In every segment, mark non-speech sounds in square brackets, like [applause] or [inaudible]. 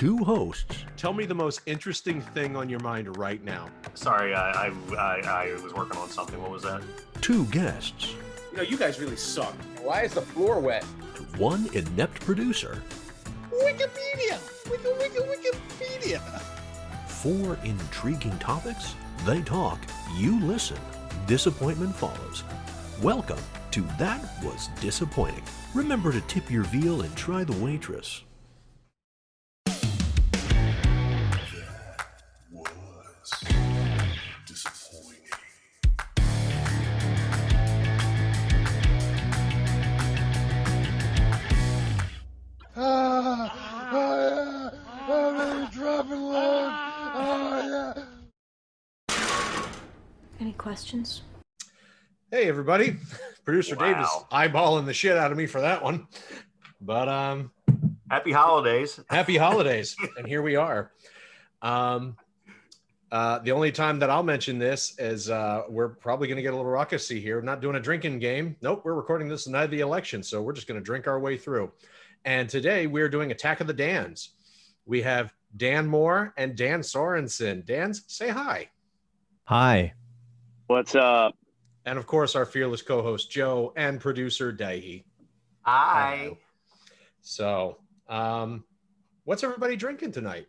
Two hosts, Tell me the most interesting thing on your mind right now. Sorry, I, I, I, I was working on something. What was that? two guests, You know, you guys really suck. Why is the floor wet? one inept producer, Wikipedia! Wiki, wiki, Wikipedia! four intriguing topics. They talk, you listen. Disappointment follows. Welcome to That Was Disappointing. Remember to tip your veal and try the waitress. Questions? Hey, everybody. [laughs] Producer Dave is eyeballing the shit out of me for that one. But um, Happy holidays. happy holidays. [laughs] and here we are. Um, uh, the only time that I'll mention this is uh, we're probably going to get a little ruckusy here. We're not doing a drinking game. Nope, we're recording this the night of the election. So we're just going to drink our way through. And today we're doing Attack of the Dans. We have Dan Moore and Dan Sorensen. Dan's, say hi. Hi. What's up? And of course, our fearless co host, Joe, and producer, Daihi. Hi. So, um, what's everybody drinking tonight?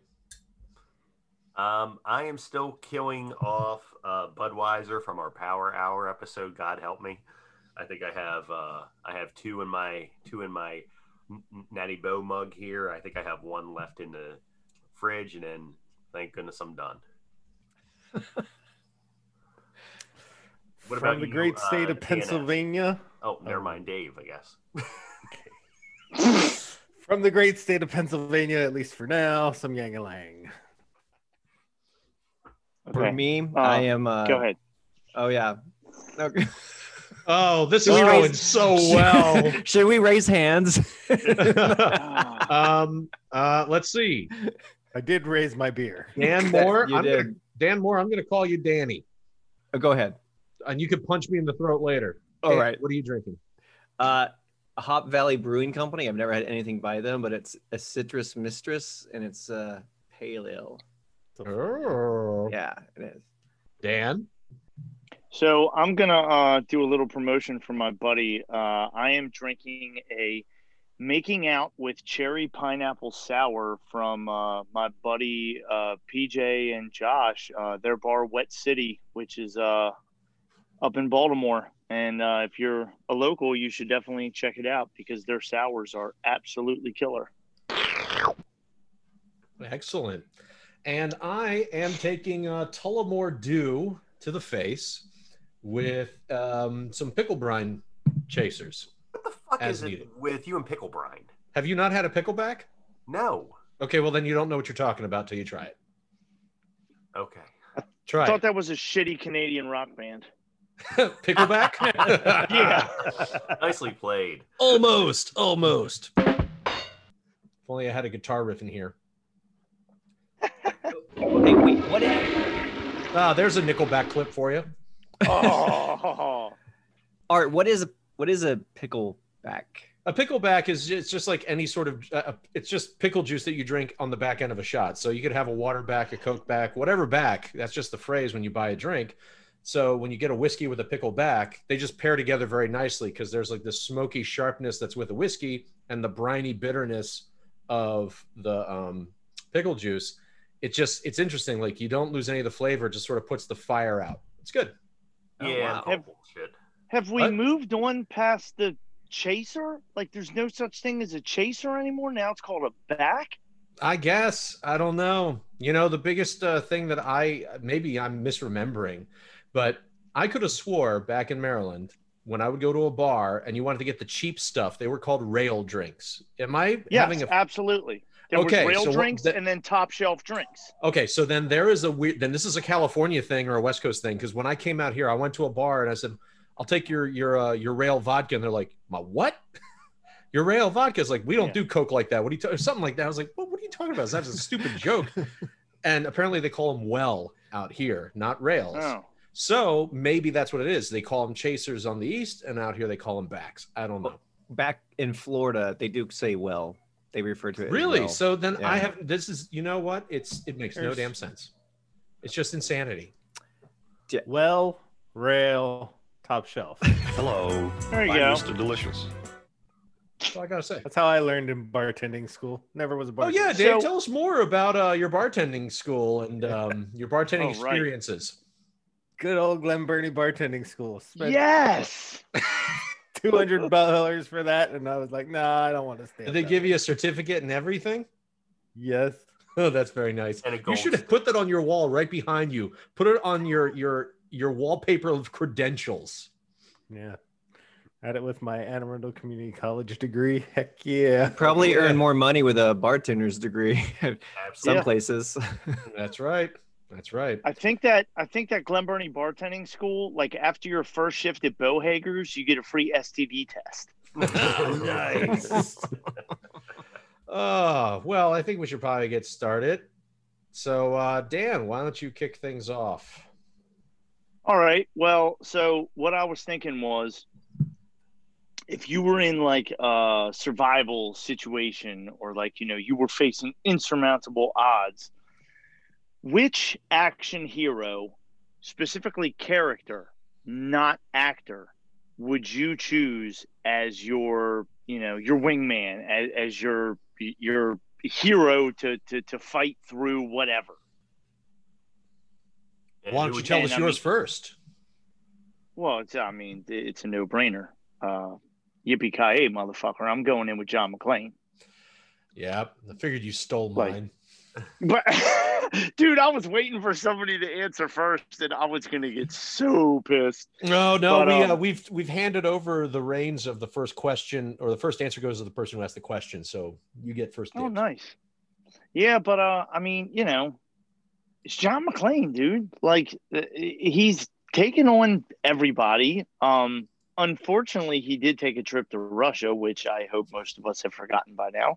Um, I am still killing off uh, Budweiser from our Power Hour episode. God help me. I think I have uh, I have two in my two in my N- N- Natty Boh mug here. I think I have one left in the fridge, and then thank goodness I'm done. [laughs] What From the you, great state uh, of DNF? Pennsylvania. Oh, never mind, Dave. I guess. [laughs] From the great state of Pennsylvania, at least for now, some Yuengling. For me, Uh, I am. Uh, Go ahead. Oh yeah. Okay. [laughs] Oh, this Should is going raise- so [laughs] well. Should we raise hands? um, uh, let's see. I did raise my beer. Dan Moore. You I'm did. Gonna, Dan Moore. I'm going to call you Danny, Oh, go ahead. And you can punch me in the throat later. All Dan, right. What are you drinking? Uh, Hop Valley Brewing Company. I've never had anything by them, but it's a citrus mistress, and it's uh, pale ale. Oh. Yeah, it is. Dan. So I'm gonna uh, do a little promotion for my buddy. Uh, I am drinking a making out with cherry pineapple sour from uh, my buddy uh, PJ and Josh. Uh, their bar Wet City, which is uh, up in Baltimore. And uh, if you're a local, you should definitely check it out because their sours are absolutely killer. Excellent. And I am taking uh, Tullamore Dew to the face with um, some pickle brine chasers. What the fuck As is it with you and pickle brine? Have you not had a pickleback? No. Okay, well then you don't know what you're talking about till you try it. Okay. Try I thought it. that was a shitty Canadian rock band. [laughs] pickleback. [laughs] Yeah. [laughs] Nicely played. almost, almost. If only I had a guitar riff in here. Hey, wait, what? Is, Ah, there's a Nickelback clip for you. Oh. Art, what is a what is a pickleback? A pickleback is it's just like any sort of uh, it's just pickle juice that you drink on the back end of a shot. So you could have a water back, a coke back, whatever back. That's just the phrase when you buy a drink. So when you get a whiskey with a pickle back, they just pair together very nicely because there's like this smoky sharpness that's with the whiskey and the briny bitterness of the um, pickle juice. It just it's interesting. Like you don't lose any of the flavor. It just sort of puts the fire out. It's good. Oh, yeah. wow. oh. Have we What? moved on past the chaser? Like, there's no such thing as a chaser anymore. Now it's called a back. I guess I don't know. You know, the biggest uh, thing that I maybe I'm misremembering, but I could have swore back in Maryland when I would go to a bar and you wanted to get the cheap stuff, they were called rail drinks. Am I Yes, having a absolutely. There Okay, was rail so drinks that- and then top shelf drinks. Okay, so then there is a weird. Then this is a California thing or a West Coast thing because when I came out here, I went to a bar and I said, "I'll take your your uh, your rail vodka," and they're like, "My what?" [laughs] your rail vodka is like we don't Yeah. do Coke like that. What do you ta- or something like that? I was like, well, "What are you talking about? That's a stupid joke." [laughs] and apparently they call them well out here, not rails. Oh, So maybe that's what it is. They call them chasers on the east, and out here they call them backs. I don't know. Back in Florida, they do say well. they refer to it. as Really? well. So then I have this is you know what? It's it makes no damn sense. It's just insanity. Well, rail, top shelf. [laughs] Hello. There you I'm go. Mr. Delicious. That's all I gotta say. That's how I learned in bartending school. Never was a bartender. Oh bartender. yeah, Dave, So- tell us more about uh, your bartending school and um, your bartending [laughs] Oh, right. Experiences. Good old Glen Burnie bartending school. Spent Yes. [laughs] two hundred dollars for that, and I was like, nah, I don't want to stay. Did they give you a certificate and everything? Yes. [laughs] Oh, that's very nice. And You should have put that on your wall right behind you. Put it on your your your wallpaper of credentials. Yeah. Had it with my Anne Arundel Community College degree. Heck yeah. Probably earn more money with a bartender's degree [laughs] at some Yeah. places. That's right. That's right. I think that I think that Glen Burnie bartending school, like after your first shift at Bohager's, you get a free STD test. [laughs] [laughs] nice. [laughs] Oh, well, I think we should probably get started. So, uh, Dan, why don't you kick things off? All right. Well, so what I was thinking was if you were in like a survival situation or like, you know, you were facing insurmountable odds, which action hero, specifically character, not actor, would you choose as your, you know, your wingman, as, as your your hero to to to fight through whatever? Why don't you tell and us I yours mean- first? Well, it's I mean it's a no brainer. Uh, Yippee ki motherfucker! I'm going in with John McClane. Yeah, I figured you stole Like- mine. But [laughs] dude, I was waiting for somebody to answer first, and I was gonna get so pissed. No, no, But, we um, uh, we've we've handed over the reins of the first question, or the first answer goes to the person who asked the question. So you get first. Oh, nice. Yeah, but uh, I mean, you know, it's John McClane, dude. Like uh, he's taken on everybody. Um, unfortunately, he did take a trip to Russia, which I hope most of us have forgotten by now.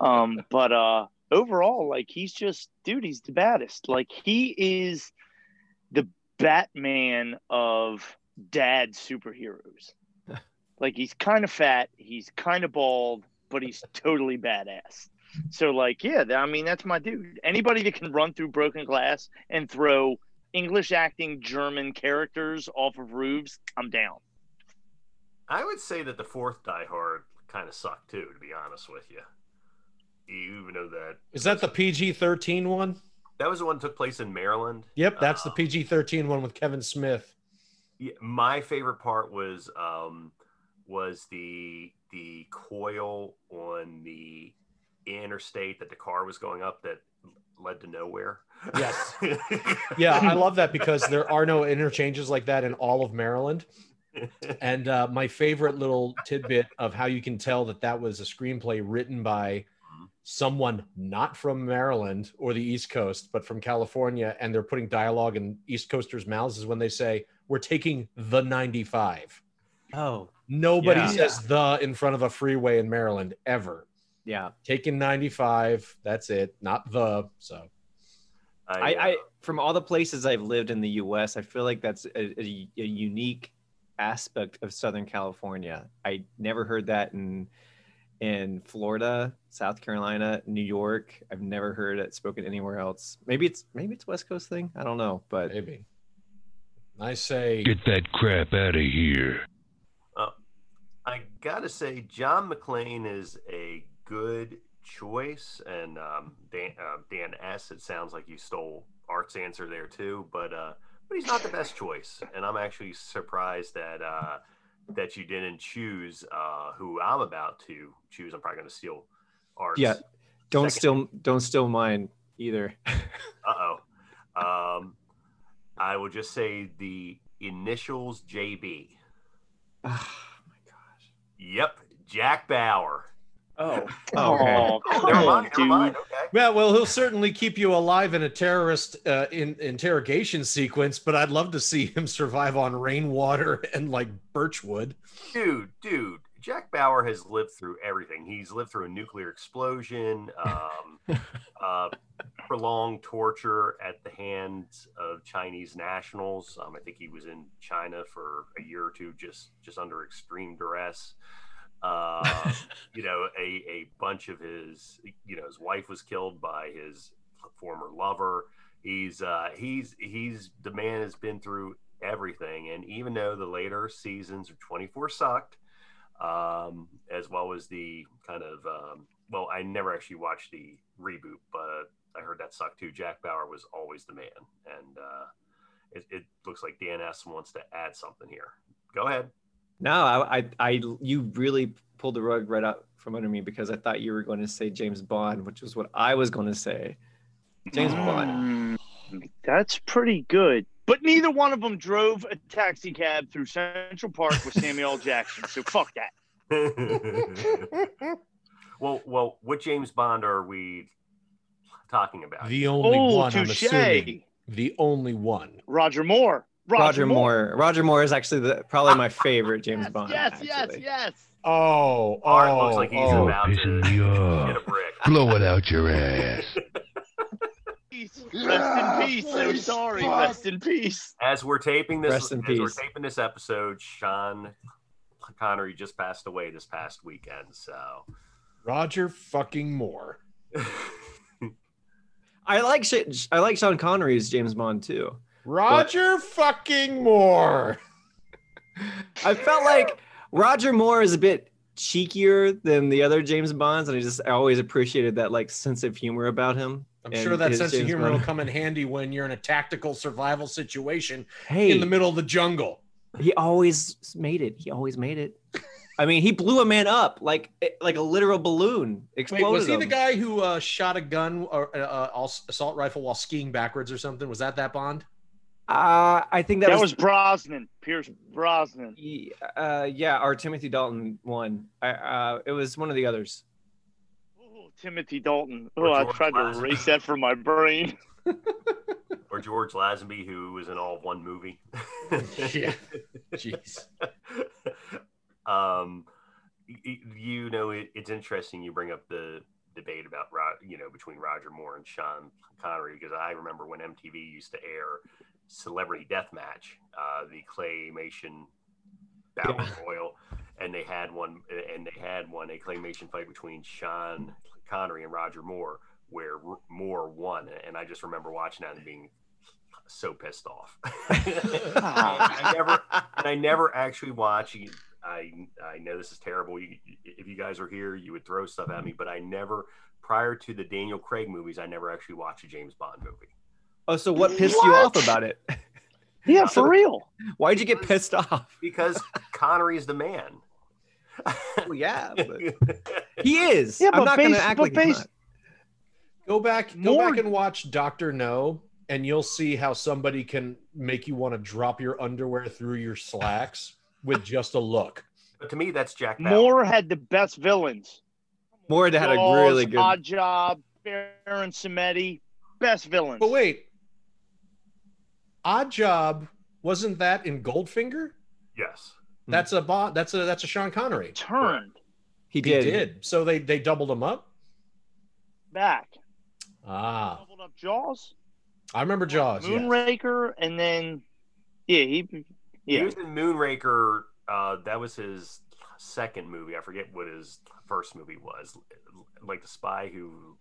Um, but uh, overall, like he's just, dude, he's the baddest. Like he is the Batman of dad superheroes. [laughs] like he's kind of fat, he's kind of bald, but he's totally badass. So like, yeah, I mean that's my dude. Anybody that can run through broken glass and throw English acting German characters off of roofs, I'm down. I would say that the fourth Die Hard kind of sucked too, to be honest with you. You even know that Is that the PG thirteen one? that was the one that took place in Maryland. Yep, that's the Uh, PG thirteen one with Kevin Smith. Yeah, my favorite part was um, was the the coil on the interstate that the car was going up that led to nowhere. Yes. [laughs] Yeah, I love that because there are no interchanges like that in all of Maryland. [laughs] And uh, my favorite little tidbit of how you can tell that that was a screenplay written by someone not from Maryland or the East Coast, but from California, and they're putting dialogue in East Coasters' mouths is when they say, We're taking the 95. oh, Nobody Yeah. says the in front of a freeway in Maryland ever. yeah. Taking 95, that's it, not the. So, I, uh, I from all the places I've lived in the U.S., I feel like that's a, a, a unique aspect of Southern California. I never heard that in in Florida, South Carolina, New York. I've never heard it spoken anywhere else. Maybe it's maybe it's West Coast thing. I don't know, but maybe. I say, Get that crap out of here. I gotta say, John McClane is a good choice, and um, Dan, uh, Dan S. It sounds like you stole Art's answer there too, but uh, but he's not the best choice, and I'm actually surprised that uh, that you didn't choose uh, who I'm about to choose. I'm probably gonna steal Art's. Yeah. don't second- steal don't steal mine either. [laughs] Uh oh. Um, I will just say the initials JB. oh my gosh. Yep, Jack Bauer. Oh, okay. Oh, come Never on, mind. Never mind. dude. Okay. well, well, he'll certainly keep you alive in a terrorist uh, in, interrogation sequence, but I'd love to see him [laughs] survive on rainwater [laughs] and like birchwood. dude, dude, Jack Bauer has lived through everything. He's lived through a nuclear explosion, [laughs] um, uh, prolonged torture at the hands of Chinese nationals. Um, I think he was in China for a year or two, just just under extreme duress. Uh, [laughs] you know, a, a bunch of his, you know, his wife was killed by his former lover. He's uh, he's he's the man has been through everything, and even though the later seasons of 24 sucked, um, as well as the kind of um, well, I never actually watched the reboot, but I heard that sucked too. Jack Bauer was always the man, and uh, it, it looks like Dan S wants to add something here. Go ahead. No, I, I, I, you really pulled the rug right out from under me because I thought you were going to say James Bond, which was what I was going to say. James Bond. Mm, That's pretty good. But neither one of them drove a taxi cab through Central Park with Samuel Jackson. So fuck that. [laughs] well, well, what James Bond are we talking about? The only Oh, one, I'm touche. assuming. The only one. Roger Moore. Roger, Moore. Roger Moore is actually the probably my [laughs] favorite James Yes, Bond. yes, yes, actually. yes. Oh, Art oh, looks like he's oh. about to pissing me hit a brick. [laughs] Blow it out your ass. [laughs] Peace. Rest in peace. So sorry. Rest in peace. As we're taping this, Rest in as we're taping this episode, Sean Connery just passed away this past weekend. So, Roger fucking Moore. I like I like Sean Connery's James Bond too. Roger fucking Moore. I felt like Roger Moore is a bit cheekier than the other James Bonds, and I just I always appreciated that like sense of humor about him. I'm sure that sense of James humor will come in handy when you're in a tactical survival situation Hey, in the middle of the jungle. he always made it. He always made it. I mean, he blew a man up like like a literal balloon. Wait, Exploded was he the guy who uh, shot a gun or uh, uh, assault rifle while skiing backwards or something? Was that that Bond? Uh, I think that, That, was, was Brosnan. Pierce Brosnan. Ye- uh, yeah, or Timothy Dalton one. I, uh, it was one of the others. Oh, Timothy Dalton. Oh, I George tried to Lazenby. erase that from my brain. [laughs] or George Lazenby, who was in all of one movie. [laughs] Yeah. Jeez. [laughs] um, y- y- you know, it, it's interesting you bring up the debate about Ro- you know between Roger Moore and Sean Connery because I remember when MTV used to air Celebrity Deathmatch, uh, the claymation battle royal, and they had one and they had one a claymation fight between Sean Connery and Roger Moore where R- Moore won, and I just remember watching that and being so pissed off. [laughs] I never and I never actually watched. I I know this is terrible. You, if you guys are here, you would throw stuff at me, but I never, prior to the Daniel Craig movies, I never actually watched a James Bond movie. Oh, so what pissed you off about it? [laughs] Yeah, [laughs] for real. Why'd you get pissed off? [laughs] because Connery is the man. Well, yeah, but he is. Yeah, I'm but not going to based- act but like he's based- not. Go back, go More- back and watch Doctor No, and you'll see how somebody can make you want to drop your underwear through your slacks with just a look. but to me, that's Jack Bauer. Moore had the best villains. Moore had a really good. Odd Job, Baron Samedi, best villains. But wait, Odd Job wasn't that in Goldfinger? Yes. That's a bot. That's a that's a Sean Connery. turned He He did. did. So they they doubled him up. back, Ah, doubled up Jaws, I remember Jaws. yes. Moonraker, and then yeah, he He was in Moonraker. Uh, that was his second movie. I forget what his first movie was. Like the spy who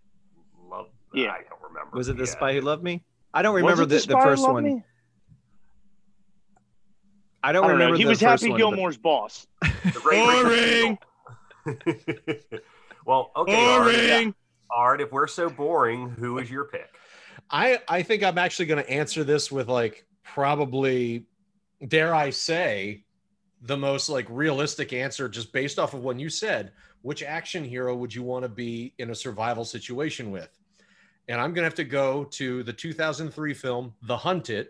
loved. Yeah. I don't remember. Was it The Yeah. Spy Who Loved Me? I don't remember it the, the, first one. Me? I don't I don't know. remember He the was Happy one, but- Gilmore's boss. [laughs] The Great Richard Kiel. [laughs] well, okay, Art, Art, if we're so boring, who is your pick? I I think I'm actually going to answer this with like probably dare I say the most like realistic answer just based off of what you said. Which action hero would you want to be in a survival situation with? And I'm going to have to go to the 2003 film The Hunted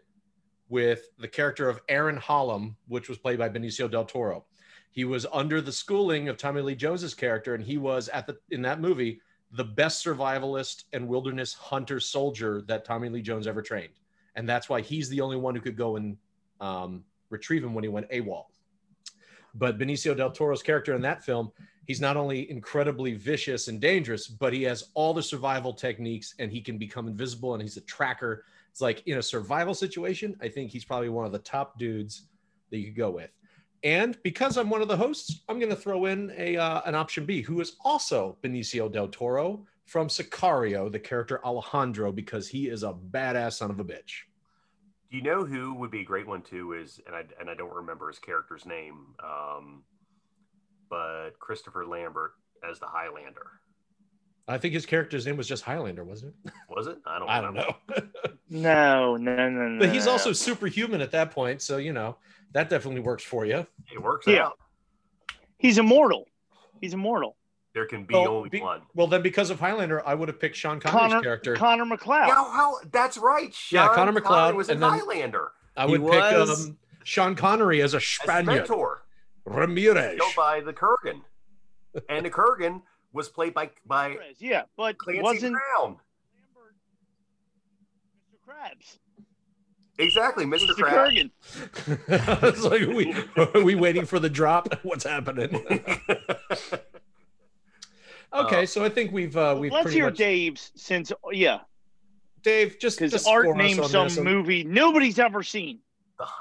with the character of Aaron Hallam, which was played by Benicio del Toro. He was under the schooling of Tommy Lee Jones's character, and he was at the in that movie the best survivalist and wilderness hunter soldier that Tommy Lee Jones ever trained. And that's why he's the only one who could go and um, retrieve him when he went AWOL. But Benicio del Toro's character in that film, he's not only incredibly vicious and dangerous, but he has all the survival techniques and he can become invisible and he's a tracker. It's like in a survival situation, I think he's probably one of the top dudes that you could go with. And because I'm one of the hosts, I'm going to throw in a uh, an option B, who is also Benicio del Toro from Sicario, the character Alejandro, because he is a badass son of a bitch. Do you know who would be a great one too? Is and I and I don't remember his character's name, um, but Christopher Lambert as the Highlander. I think his character's name was just Highlander, wasn't it? [laughs] Was it? I don't. I don't know. [laughs] No, no, no, no. but he's also superhuman at that point, so you know that definitely works for you. It works Yeah. out. he's immortal. He's immortal. There can be Well, only be- one. Well, then because of Highlander, I would have picked Sean Connery's Connor character. Connor MacLeod. Yeah, how? That's right. Yeah, Connor MacLeod, was a Highlander. I He would pick was- um, Sean Connery as a As Spaniard. mentor, Ramirez. killed by the Kurgan, and the Kurgan was played by by Yeah, but Clancy wasn't Brown. Lambert Mr. Krabs? Exactly, Mr. Mr. Krabs. Kurgan. [laughs] it's like we are we waiting for the drop? [laughs] What's happening? [laughs] okay, Uh, so I think we've uh, we've Let's hear much Dave's since yeah, Dave just because Art named some this movie nobody's ever seen.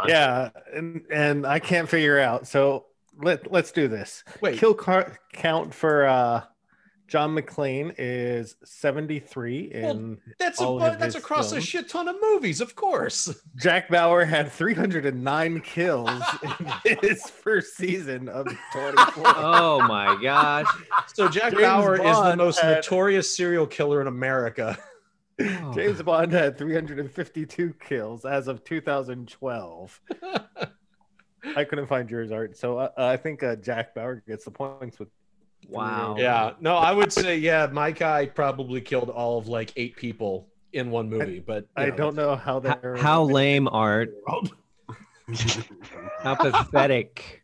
Yeah, and and I can't figure out. So let let's do this. Wait, Kill car- count for uh John McClane is 73 and that's a all bu- of that's his across a shit ton of movies, of course. [laughs] Jack Bauer had 309 kills [laughs] in his first season of 24. [laughs] Oh my gosh. So Jack James Bauer is the most had- notorious serial killer in America. Oh. James Bond had 352 kills as of 2012. I couldn't find yours, Art. So uh, I think uh, Jack Bauer gets the points with. Wow. Yeah, no, I would say yeah, my guy probably killed all of like eight people in one movie, but I know, don't know how H- they're. how lame art. [laughs] How pathetic.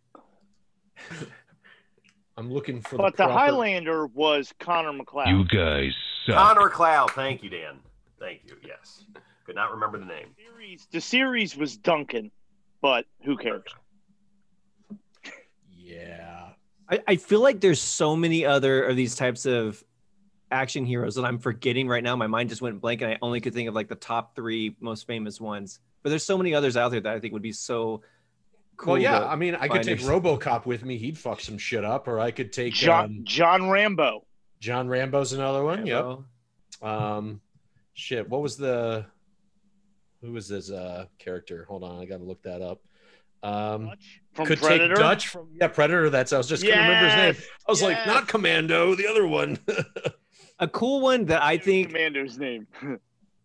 I'm looking for But the the Highlander was Connor MacLeod. You guys suck. Connor Cloud. Thank you, Dan. Thank you. Yes. Could not remember the name. series, the series was Duncan, but who cares? Yeah. I, I feel like there's so many other of these types of action heroes that I'm forgetting right now. My mind just went blank and I only could think of like the top three most famous ones. But there's so many others out there that I think would be so cool. well, yeah. I mean, I could take these- RoboCop with me. He'd fuck some shit up, or I could take John um, John Rambo. John Rambo's another one. Yep. Um, shit. What was the? Who was his uh character? Hold on, I got to look that up. Um, Dutch from could Predator. take Dutch from yeah Predator. That's I was just gonna remember his name. I was like, not Commando, the other one. [laughs] A cool one that I think Commander's name. [laughs]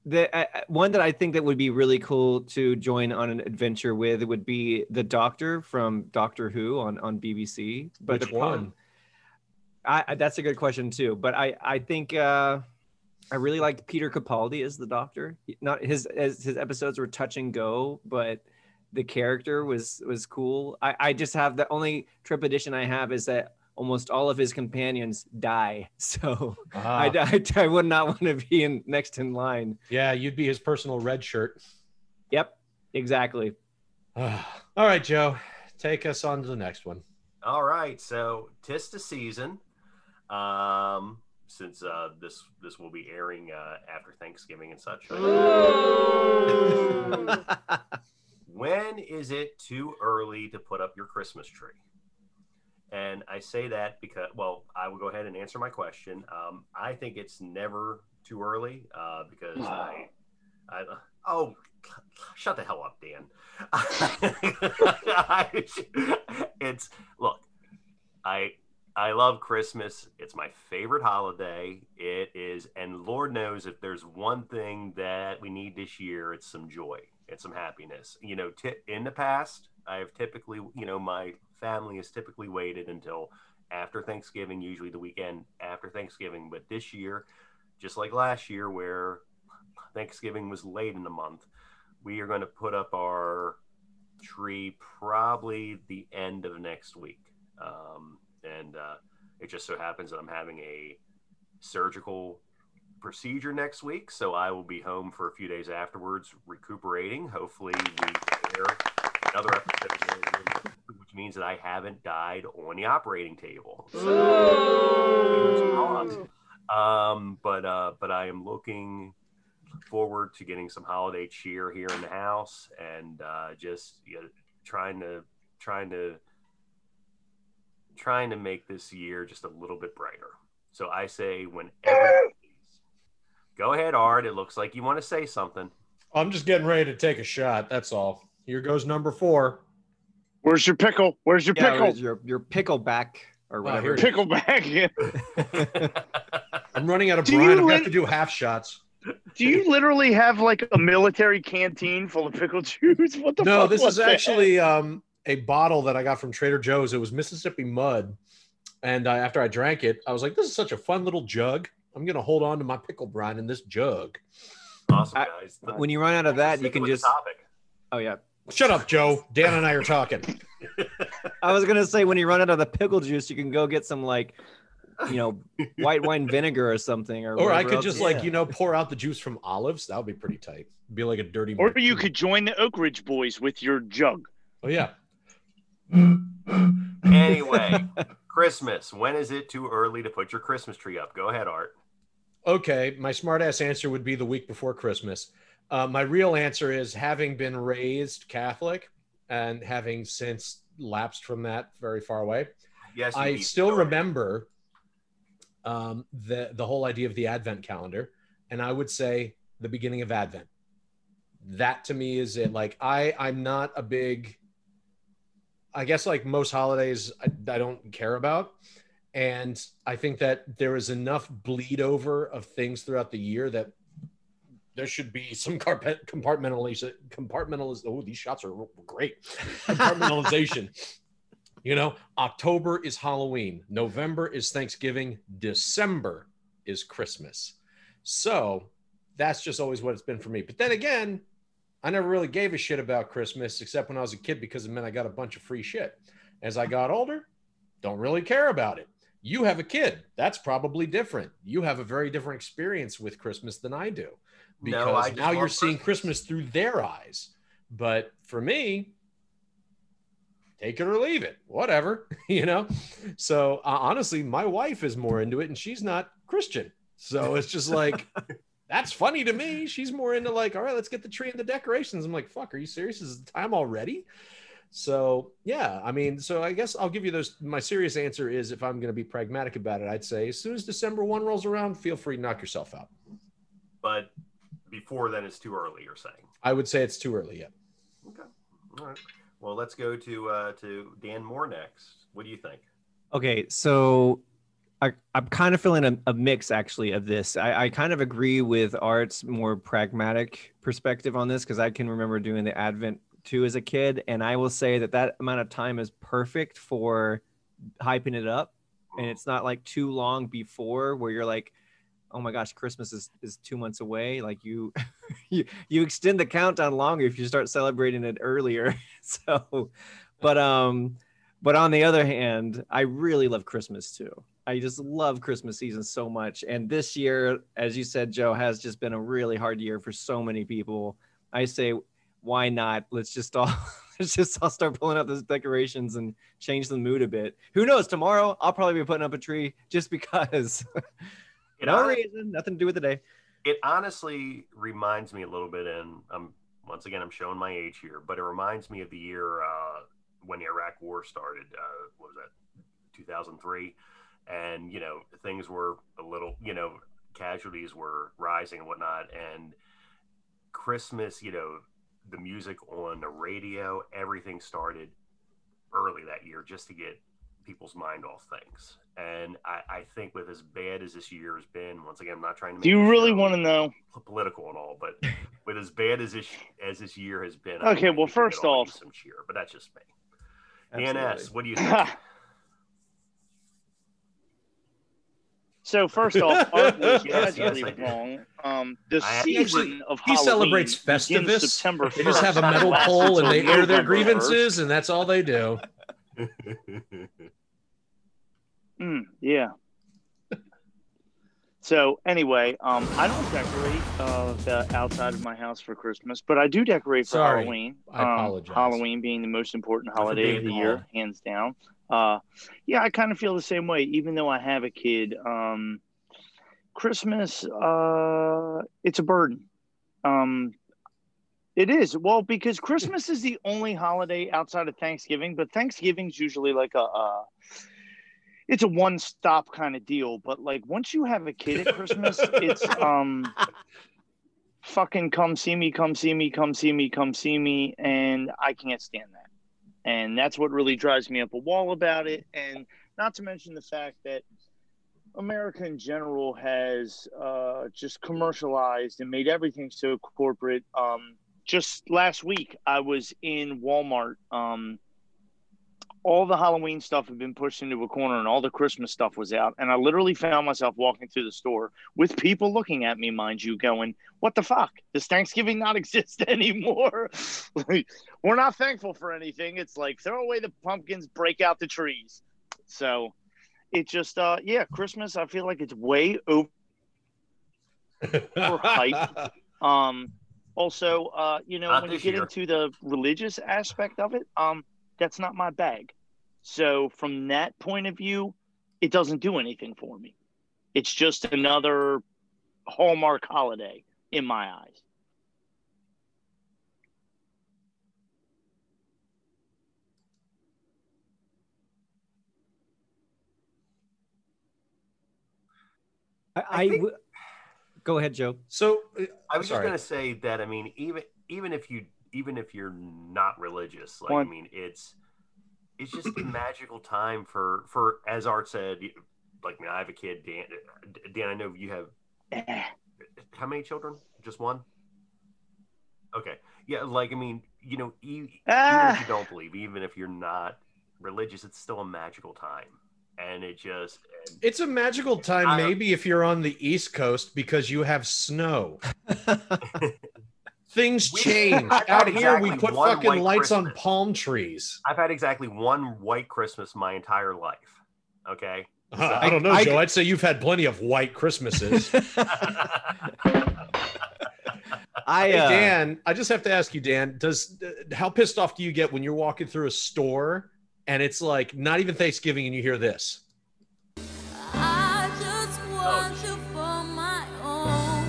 the uh, uh, one that I think that would be really cool to join on an adventure with would be the Doctor from Doctor Who on on BBC. But Which one? I, I that's a good question too. But I I think uh, I really liked Peter Capaldi as the Doctor. Not his as his episodes were touch and go, but the character was was cool. I I just have the only trepidation I have is that almost all of his companions die. [laughs] So Ah, I, I I would not want to be in next in line. yeah, you'd be his personal red shirt. Yep, exactly. [sighs] All right, Joe, take us on to the next one. All right, so tis the season. Um, since uh, this this will be airing uh, after Thanksgiving and such. [laughs] [laughs] when is it too early to put up your Christmas tree? And I say that because, well, I will go ahead and answer my question. Um, I think it's never too early uh, because I, I, oh, shut the hell up, Dan. [laughs] it's look, I I love Christmas. It's my favorite holiday. It is, and Lord knows if there's one thing that we need this year, it's some joy, it's some happiness. You know, ti in the past, I have typically, you know, my family has typically waited until after Thanksgiving, usually the weekend after Thanksgiving. But this year, just like last year, where Thanksgiving was late in the month, we are going to put up our tree probably the end of next week. Um, and uh, it just so happens that I'm having a surgical procedure next week. So I will be home for a few days afterwards, recuperating. Hopefully, we air another episode, which means that I haven't died on the operating table. So, um, but uh, but I am looking forward to getting some holiday cheer here in the house and uh, just you know, trying to trying to trying to make this year just a little bit brighter. So I say whenever. Go ahead, Art. It looks like you want to say something. I'm just getting ready to take a shot. That's all. Here goes number four. Where's your pickle? Where's your Yeah, pickle? your your pickleback or Oh, whatever. here- Pickle bag. [laughs] I'm running out of Do brine. I'm gonna have to do half shots. Do you literally have like a military canteen full of pickle juice? What the No, fuck this was is that? actually um, a bottle that I got from Trader Joe's. It was Mississippi Mud, and uh, after I drank it, I was like, "This is such a fun little jug. I'm gonna hold on to my pickle brine in this jug." Awesome, guys. The- When you run out of that, you can just. topic. Oh yeah. Shut up, Joe. Dan and I are talking. [laughs] I was gonna say when you run out of the pickle juice, you can go get some like, you know, white wine vinegar or something, or. Or I could else just is- like you know pour out the juice from olives. That would be pretty tight. Be like a dirty. Or you could join the Oak Ridge Boys with your jug. Oh yeah. [laughs] Anyway, Christmas. When is it too early to put your Christmas tree up? Go ahead, Art. Okay, my smartass answer would be the week before Christmas. Uh, my real answer is having been raised Catholic and having since lapsed from that very far away. Yes, I still remember um, the the whole idea of the Advent calendar, and I would say the beginning of Advent. That to me is it. Like I, I'm not a big. I guess like most holidays, I, I don't care about, and I think that there is enough bleed over of things throughout the year that there should be some [laughs] carpet compartmentalization. Compartmentaliz. Oh, these shots are great. Compartmentalization. [laughs] You know, October is Halloween, November is Thanksgiving, December is Christmas. So that's just always what it's been for me. But then again, I never really gave a shit about Christmas except when I was a kid because it meant I got a bunch of free shit. As I got older, don't really care about it. You have a kid. That's probably different. You have a very different experience with Christmas than I do because No, I now you're seeing Christmas. Christmas through their eyes. But for me, take it or leave it, whatever, [laughs] you know. So uh, honestly, my wife is more into it, and she's not Christian, so it's just like [laughs] that's funny to me. She's more into like, all right, let's get the tree and the decorations. I'm like, fuck, are you serious? Is the time already? So yeah, I mean, so I guess I'll give you those. My serious answer is, if I'm going to be pragmatic about it, I'd say as soon as December one rolls around, feel free to knock yourself out. But before then, it's too early. You're saying. I would say it's too early yet. Okay. All right. Well, let's go to uh, to Dan Moore next. What do you think? Okay, so I, I'm kind of feeling a, a mix actually of this. I, I kind of agree with Art's more pragmatic perspective on this because I can remember doing the Advent too as a kid, and I will say that that amount of time is perfect for hyping it up, and it's not like too long before where you're like, oh my gosh, Christmas is, is two months away. Like you, [laughs] you you extend the countdown longer if you start celebrating it earlier. [laughs] so, but um but on the other hand, I really love Christmas too. I just love Christmas season so much. And this year, as you said, Joe, has just been a really hard year for so many people. I say, why not? Let's just all [laughs] let's just all start pulling out those decorations and change the mood a bit. Who knows? Tomorrow I'll probably be putting up a tree [laughs] just because. [laughs] No hon- reason, nothing to do with the day. it honestly reminds me a little bit, and I'm once again I'm showing my age here, but it reminds me of the year uh, when the Iraq War started. Uh, what was that? 2003, and you know things were a little, you know, casualties were rising and whatnot, and Christmas, you know, the music on the radio, everything started early that year just to get people's mind off things. And I, I think with as bad as this year has been, once again, I'm not trying to. Do you really want to know? political and all, but [laughs] with as bad as this as this year has been, Okay, think well, first off- some cheer, but that's just me. Absolutely. DNS, what do you [laughs] think? So first off, [laughs] Art was Yes, yes, I do. wong. Um, the I- season Actually, of He Halloween celebrates begins Festivus. September They just have a metal pole and they air their November 1st. grievances, and that's all they do. [laughs] Mm, yeah. So anyway, um, I don't decorate uh, the outside of my house for Christmas, but I do decorate for Sorry. Halloween. I Um, apologize. Halloween being the most important holiday of the year, hands down. Uh, yeah, I kind of feel the same way. Even though I have a kid, um, Christmas, uh, it's a burden. Um, it is well because Christmas is the only holiday outside of Thanksgiving, but Thanksgiving's usually like a, a it's a one stop kind of deal. But like once you have a kid at Christmas, it's [laughs] um fucking come see me, come see me, come see me, come see me, and I can't stand that. And that's what really drives me up a wall about it. And not to mention the fact that America in general has uh, just commercialized and made everything so corporate. Um, just last week, I was in Walmart. Um, all the Halloween stuff had been pushed into a corner and all the Christmas stuff was out. And I literally found myself walking through the store with people looking at me, mind you, going, What the fuck? Does Thanksgiving not [laughs] exist anymore? Like, we're not thankful for anything. It's like throw away the pumpkins, break out the trees. So it just, uh, yeah, Christmas, I feel like it's way over overhyped. [laughs] Um, also, uh, you know, Not when you get year. into the religious aspect of it, um, that's not my bag. So from that point of view, it doesn't do anything for me. It's just another Hallmark holiday in my eyes. I, I w- go ahead, Joe. So uh, I was Sorry. just gonna say that. I mean, even even if you even if you're not religious, like I mean, it's it's just a [clears throat] magical time for for as Art said. Like, I mean, I have a kid, Dan. Dan, I know you have [sighs] how many children? Just one. Okay, yeah. Like, I mean, you know, e- even Ah. if [sighs] you don't believe, even if you're not religious, it's still a magical time, and it just and it's a magical time, maybe if you're on the East Coast because you have snow. [laughs] Things We- change. I've Out here, we put fucking white lights on palm trees. I've had exactly one white Christmas my entire life. Okay. Uh, I don't know, I- Joe. I'd say you've had plenty of white Christmases. [laughs] [laughs] I Hey, uh, Dan, I just have to ask you, Dan, does uh, how pissed off do you get when you're walking through a store and it's like not even Thanksgiving and you hear this? I just want you for my own.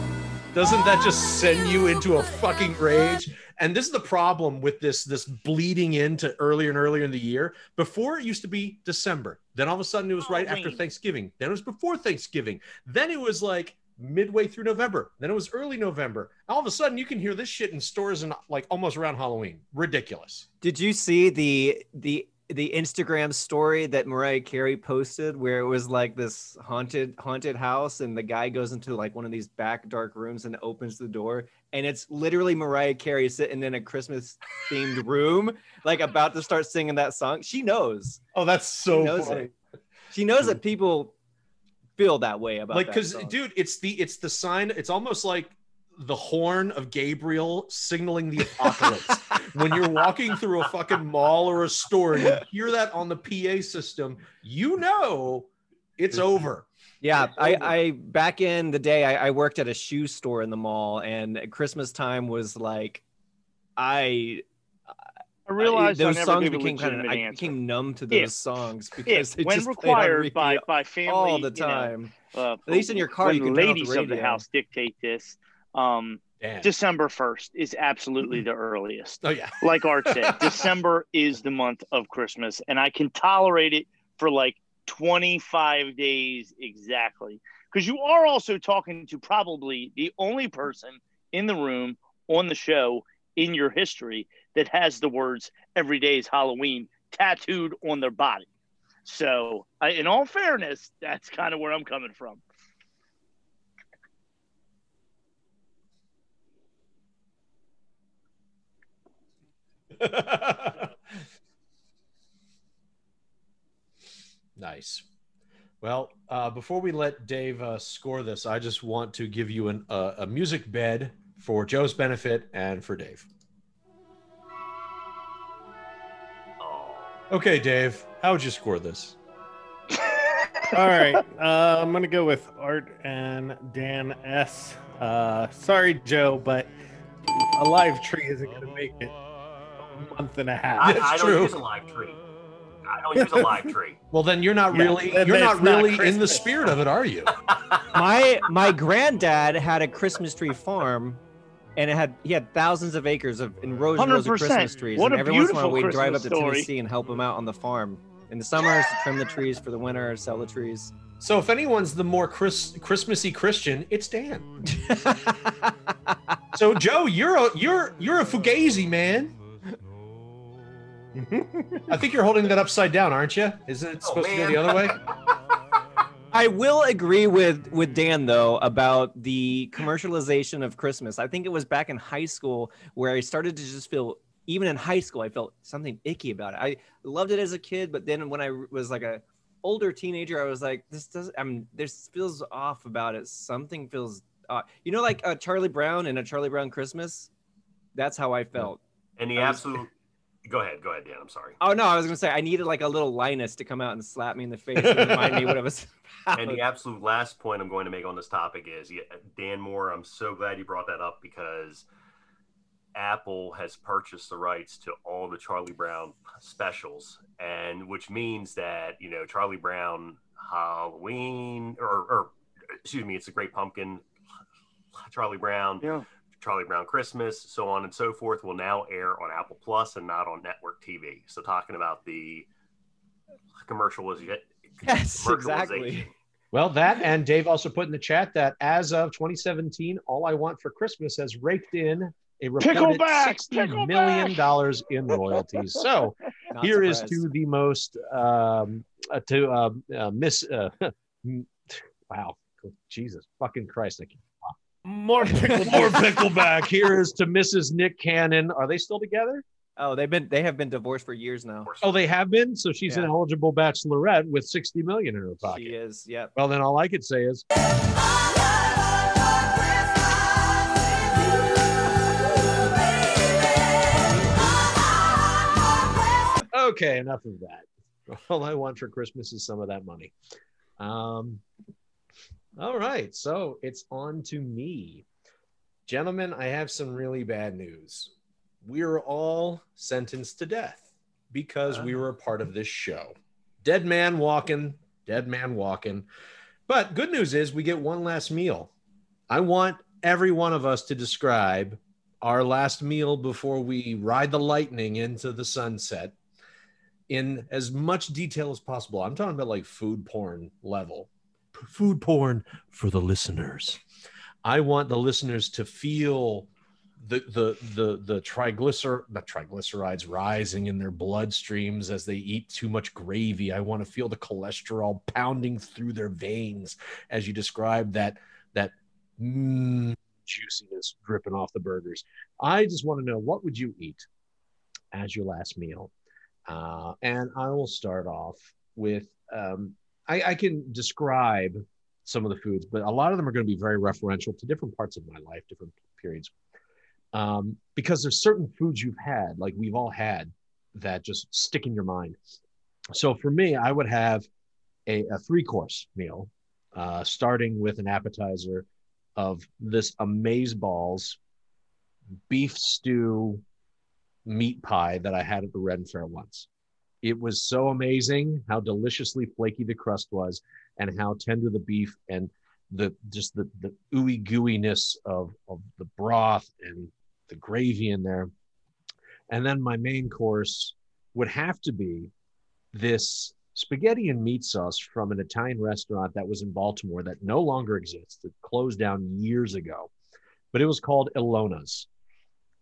Doesn't that just send you into a fucking rage? And this is the problem with this this bleeding into earlier and earlier in the year. Before it used to be December. Then all of a sudden it was right after Thanksgiving. Then it was before Thanksgiving. Then it was like midway through November. Then it was early November. All of a sudden you can hear this shit in stores and like almost around Halloween. Ridiculous. Did you see the the the Instagram story that Mariah Carey posted where it was like this haunted haunted house and the guy goes into like one of these back dark rooms and opens the door and it's literally Mariah Carey sitting in a Christmas themed [laughs] room like about to start singing that song. She knows. Oh, that's so She knows funny. it. She knows that people feel that way about like because dude it's the it's the sign it's almost like the horn of gabriel signaling the apocalypse when you're walking through a fucking mall or a store and you hear that on the pa system you know it's over Yeah, I. I back in the day, I, I worked at a shoe store in the mall, and Christmas time was like, I I realized I, those never songs became kind of I answer. became numb to those If- songs because If, when just required by, by family, all the you know, time. uh, At least in your car, when you the can turn off the ladies of the house dictate this. Um, Damn. December first is absolutely the earliest. oh yeah Like Art said, [laughs] December is the month of Christmas, and I can tolerate it for like 25 days exactly. Because you are also talking to probably the only person in the room on the show in your history that has the words "Every day is Halloween" tattooed on their body. So, I, in all fairness, that's kind of where I'm coming from. [laughs] nice. Well uh, before we let dave uh, score this i just want to give you an, uh, a music bed for joe's benefit and for dave. Oh, okay dave how would you score this? [laughs] All right, uh, I'm gonna go with Art and Dan S. Uh, sorry, Joe, but a live tree isn't gonna make it. a [laughs] month and a half. I, That's I don't use a live tree. I don't use a live tree. [laughs] Well, then you're not Yeah, really then you're it's not not really in the spirit of it, are you? [laughs] my my granddad had a Christmas tree farm, and it had he had thousands of acres of in rows and rows of Christmas trees. What and a every once in a while we'd drive up Christmas to story. Tennessee and help him out on the farm. In the summers to trim the trees. For the winter, sell the trees. So if anyone's the more Chris, Christmassy Christian, it's Dan. so Joe, you're a you're you're a fugazi man. I think you're holding that upside down, aren't you? Isn't it supposed to go the other way? I will agree with with Dan though about the commercialization of Christmas. I think it was back in high school where I started to just feel even in high school I felt something icky about it. I loved it as a kid, but then when I was like a older teenager, I was like, this does I'm this feels off about it. Something feels uh, you know like a Charlie Brown and a Charlie Brown Christmas. That's how I felt. And the I was- absolute. Go ahead, go ahead, Dan. I'm sorry. Oh no, I was gonna say I needed like a little Linus to come out and slap me in the face and remind me what it was [laughs] about. And the absolute last point I'm going to make on this topic is Dan Moore. I'm so glad you brought that up because Apple has purchased the rights to all the Charlie Brown specials, and which means that you know Charlie Brown Halloween or, or excuse me, it's a Great Pumpkin, Charlie Brown, Yeah. Charlie Brown Christmas, so on and so forth, will now air on Apple Plus and not on network TV. So talking about the commercialization. [laughs] Yes, commercialization. exactly. Well, that and Dave also put in the chat that as of 2017, All I Want for Christmas has raked in a reported Pickleback! sixty million Pickleback! dollars in royalties. So [laughs] Not here is surprised. to the most um, uh, to uh, uh, miss. [laughs] Uh, wow, Jesus fucking Christ! I can't. More pickle. [laughs] More pickleback. Here is to Mrs. Nick Cannon. Are they still together? Oh, they've been they have been divorced for years now. Oh, they have been. So she's an eligible bachelorette with sixty million in her pocket. She is. Yep. Well, then all I could say is okay. Enough of that. All I want for Christmas is some of that money. Um. All right, so it's on to me, gentlemen. I have some really bad news. We are all sentenced to death because we ah. were a part of this show. Dead man walking, dead man walking. But good news is we get one last meal. I want every one of us to describe our last meal before we ride the lightning into the sunset in as much detail as possible. I'm talking about like food porn level. Food porn for the listeners. I want the listeners to feel the the the the triglycer not triglycerides rising in their bloodstreams as they eat too much gravy. I want to feel the cholesterol pounding through their veins as you describe that that mm, juiciness dripping off the burgers. I just want to know what would you eat as your last meal, uh, and I will start off with um, I, I can describe some of the foods, but a lot of them are going to be very referential to different parts of my life, different periods um, because there's certain foods you've had, like we've all had, that just stick in your mind. So for me, I would have a, a three course meal, uh, starting with an appetizer of this amaze balls beef stew meat pie that I had at the Red and Fair once. It was so amazing how deliciously flaky the crust was and how tender the beef and the just the the ooey gooiness of of the broth and the gravy in there. And then my main course would have to be this spaghetti and meat sauce from an Italian restaurant that was in Baltimore that no longer exists. It closed down years ago, but it was called Ilona's.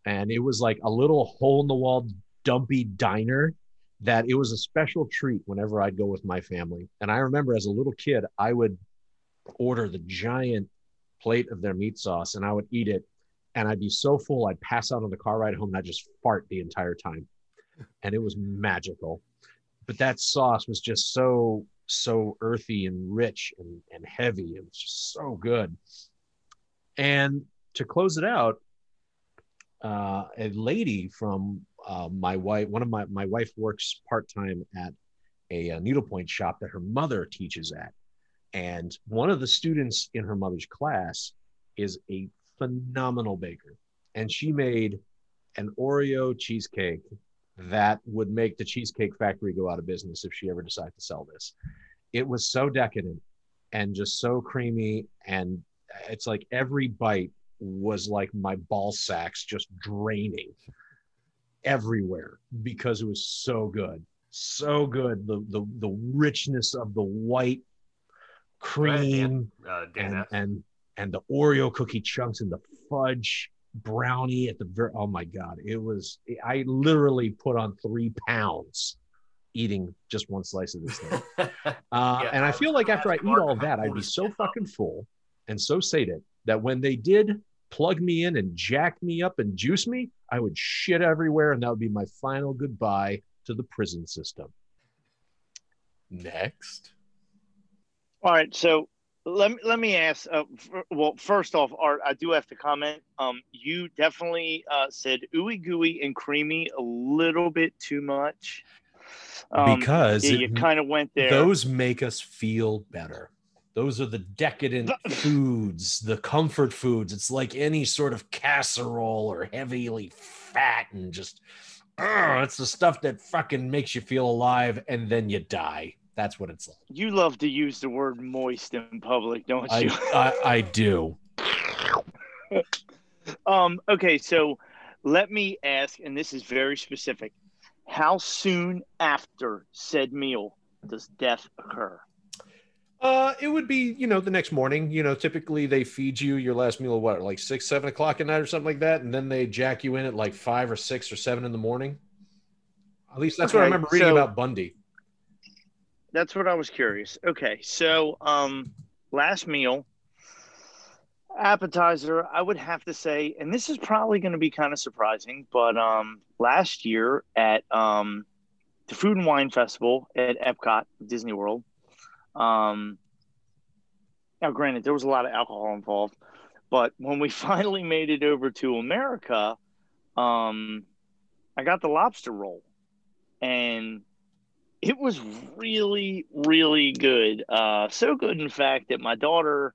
And it was like a little hole in the wall, dumpy diner that it was a special treat whenever I'd go with my family. And I remember as a little kid, I would order the giant plate of their meat sauce and I would eat it and I'd be so full I'd pass out on the car ride home and I'd just fart the entire time. And it was magical. But that sauce was just so, so earthy and rich and, and heavy. It was just so good. And to close it out, uh, a lady from uh, my wife, one of my, my wife works part time at a, uh needlepoint shop that her mother teaches at. And one of the students in her mother's class is a phenomenal baker. And she made an Oreo cheesecake that would make the Cheesecake Factory go out of business if she ever decided to sell this. It was so decadent and just so creamy. And it's like every bite was like my ball sacks just draining everywhere because it was so good. so good. The the the richness of the white cream Uh, Dan, and that's- and and the Oreo cookie chunks and the fudge brownie at the very oh my god. It was i literally put on three pounds eating just one slice of this thing. [laughs] Uh, Yeah, and I i feel like after i eat all that i'd be so fucking full and so sated that when they did plug me in and jack me up and juice me i would shit everywhere and that would be my final goodbye to the prison system next All right, so let me let me ask. Uh, f- well, first off, Art, I do have to comment. Um, you definitely uh, said ooey gooey and creamy a little bit too much. Um, because yeah, it you kind of went there. Those make us feel better. Those are the decadent [laughs] foods, the comfort foods. It's like any sort of casserole or heavily fat and just, oh, it's the stuff that fucking makes you feel alive and then you die. That's what it's like. you love to use the word moist in public, don't I, you? I, [laughs] I do. Um, okay, so let me ask, and this is very specific. How soon after said meal does death occur? Uh, it would be, you know, the next morning. You know, typically they feed you your last meal at what, like six, seven o'clock at night or something like that, and then they jack you in at like five or six or seven in the morning. At least that's what I remember reading so- about Bundy. That's what I was curious. Okay, so um, last meal, appetizer. I would have to say, and this is probably going to be kind of surprising, but um, last year at um, the Food and Wine Festival at Epcot, Disney World. Um, now, granted, there was a lot of alcohol involved, but when we [laughs] finally made it over to America, um, I got the lobster roll, and it was really, really good. Uh, so good, in fact, that my daughter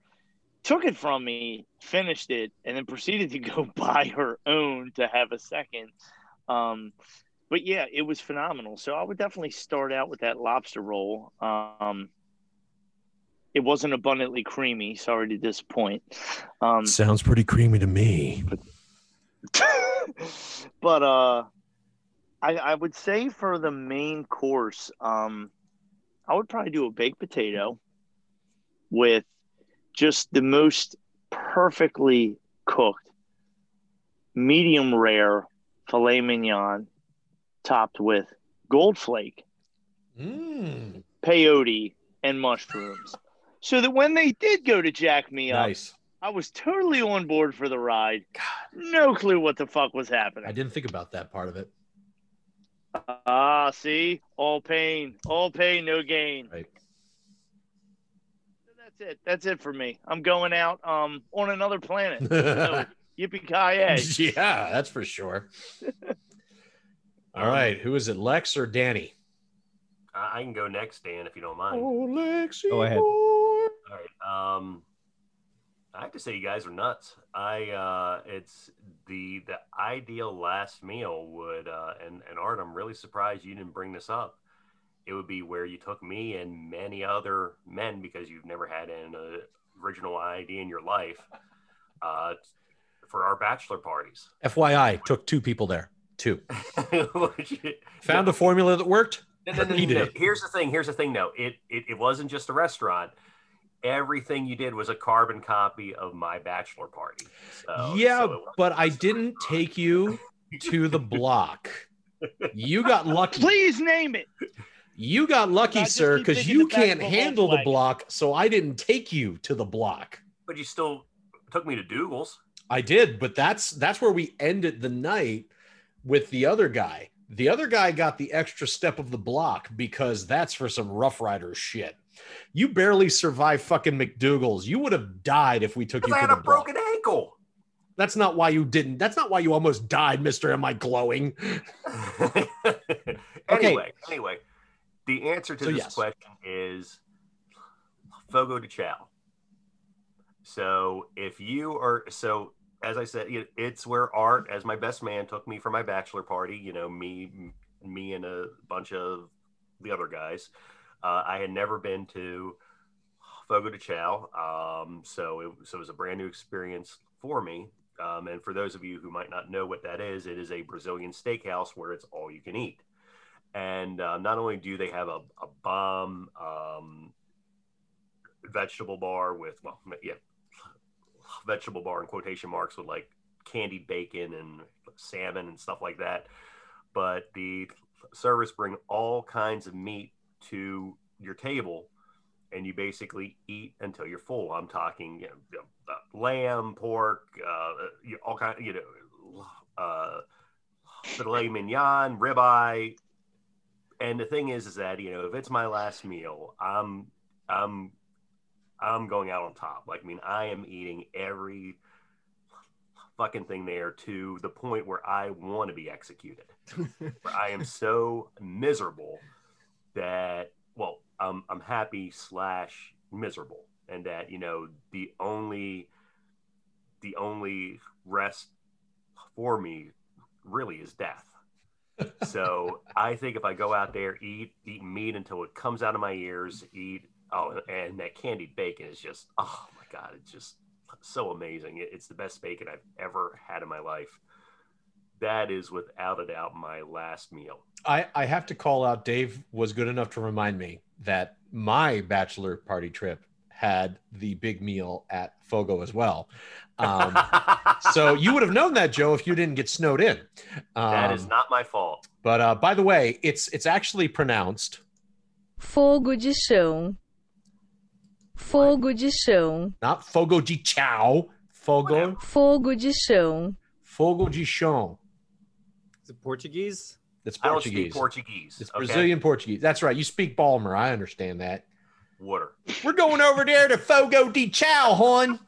took it from me, finished it, and then proceeded to [laughs] go buy her own to have a second. Um, but yeah, it was phenomenal. So I would definitely start out with that lobster roll. Um, it wasn't abundantly creamy. Sorry to disappoint. Um, Sounds pretty creamy to me. but [laughs] but uh I, I would say for the main course, um, I would probably do a baked potato with just the most perfectly cooked, medium rare filet mignon, topped with gold flake, Mm, peyote, and mushrooms. So that when they did go to jack me up, nice. I was totally on board for the ride. God, No clue what the fuck was happening. I didn't think about that part of it. Ah, see, all pain, all pain, no gain. Right. So that's it. That's it for me. I'm going out um on another planet. [laughs] So, Yippee ki yeah, that's for sure. [laughs] All right, who is it, Lex or Danny? I I can go next, Dan, if you don't mind. Oh, Lexi. Go ahead. All right. Um, I have to say, you guys are nuts. I uh, it's the the ideal last meal would uh, and and Art. I'm really surprised you didn't bring this up. It would be where you took me and many other men because you've never had an uh, original ID in your life uh, for our bachelor parties. FYI, took two people there. Two. [laughs] Found a formula that worked. No, no, no, He no. Here's the thing. Here's the thing. No, it, it it wasn't just a restaurant. Everything you did was a carbon copy of my bachelor party. So, yeah, so but I didn't restaurant. take you [laughs] to the block. You got lucky. Please name it. You got lucky, sir, because you can't handle the block, so I didn't take you to the block. But you still took me to Dougal's. I did, but that's that's where we ended the night with the other guy. The other guy got the extra step of the block because that's for some Rough Rider shit. You barely survived fucking McDougal's. You would have died if we took you I had a block. broken ankle. That's not why you didn't. That's not why you almost died, Mister. Am I glowing? [laughs] anyway, anyway, the answer to So, this yes. question is Fogo de Chao. So if you are so as I said, it's where Art, as my best man, took me for my bachelor party. You know, me, me, and a bunch of the other guys. Uh, I had never been to Fogo de Chao, um, so it, so it was a brand new experience for me. Um, and for those of you who might not know what that is, it is a Brazilian steakhouse where it's all you can eat. and uh, not only do they have a, a bomb um, vegetable bar with well, yeah, vegetable bar in quotation marks with like candied bacon and salmon and stuff like that, but the servers bring all kinds of meat to your table and you basically eat until you're full. I'm talking you know, uh, lamb, pork, uh, you all kind, of you know, uh, filet mignon, ribeye. And the thing is, is that you know, if it's my last meal, I'm, I'm, I'm going out on top. Like, I mean, I am eating every fucking thing there to the point where I want to be executed. where [laughs] I am so miserable that well, I'm I'm happy slash miserable, and that you know the only the only rest for me really is death. so [laughs] I think if I go out there, eat eat meat until it comes out of my ears, eat oh, and that candied bacon is just oh my god, it's just so amazing. It's the best bacon I've ever had in my life. That is without a doubt my last meal. I, I have to call out Dave was good enough to remind me that my bachelor party trip had the big meal at Fogo as well. Um, [laughs] so you would have known that, Joe, if you didn't get snowed in. Um, that is not my fault. But uh, by the way, it's it's actually pronounced Fogo de chão. Fogo de chão. not Fogo de Chao, Fogo Fogo de chão. Fogo de Chão. Is it Portuguese? That's I don't Portuguese. speak Portuguese. It's okay? Brazilian Portuguese. That's right. You speak Balmer. I understand that. Water. We're going over there to Fogo de Chao, hon.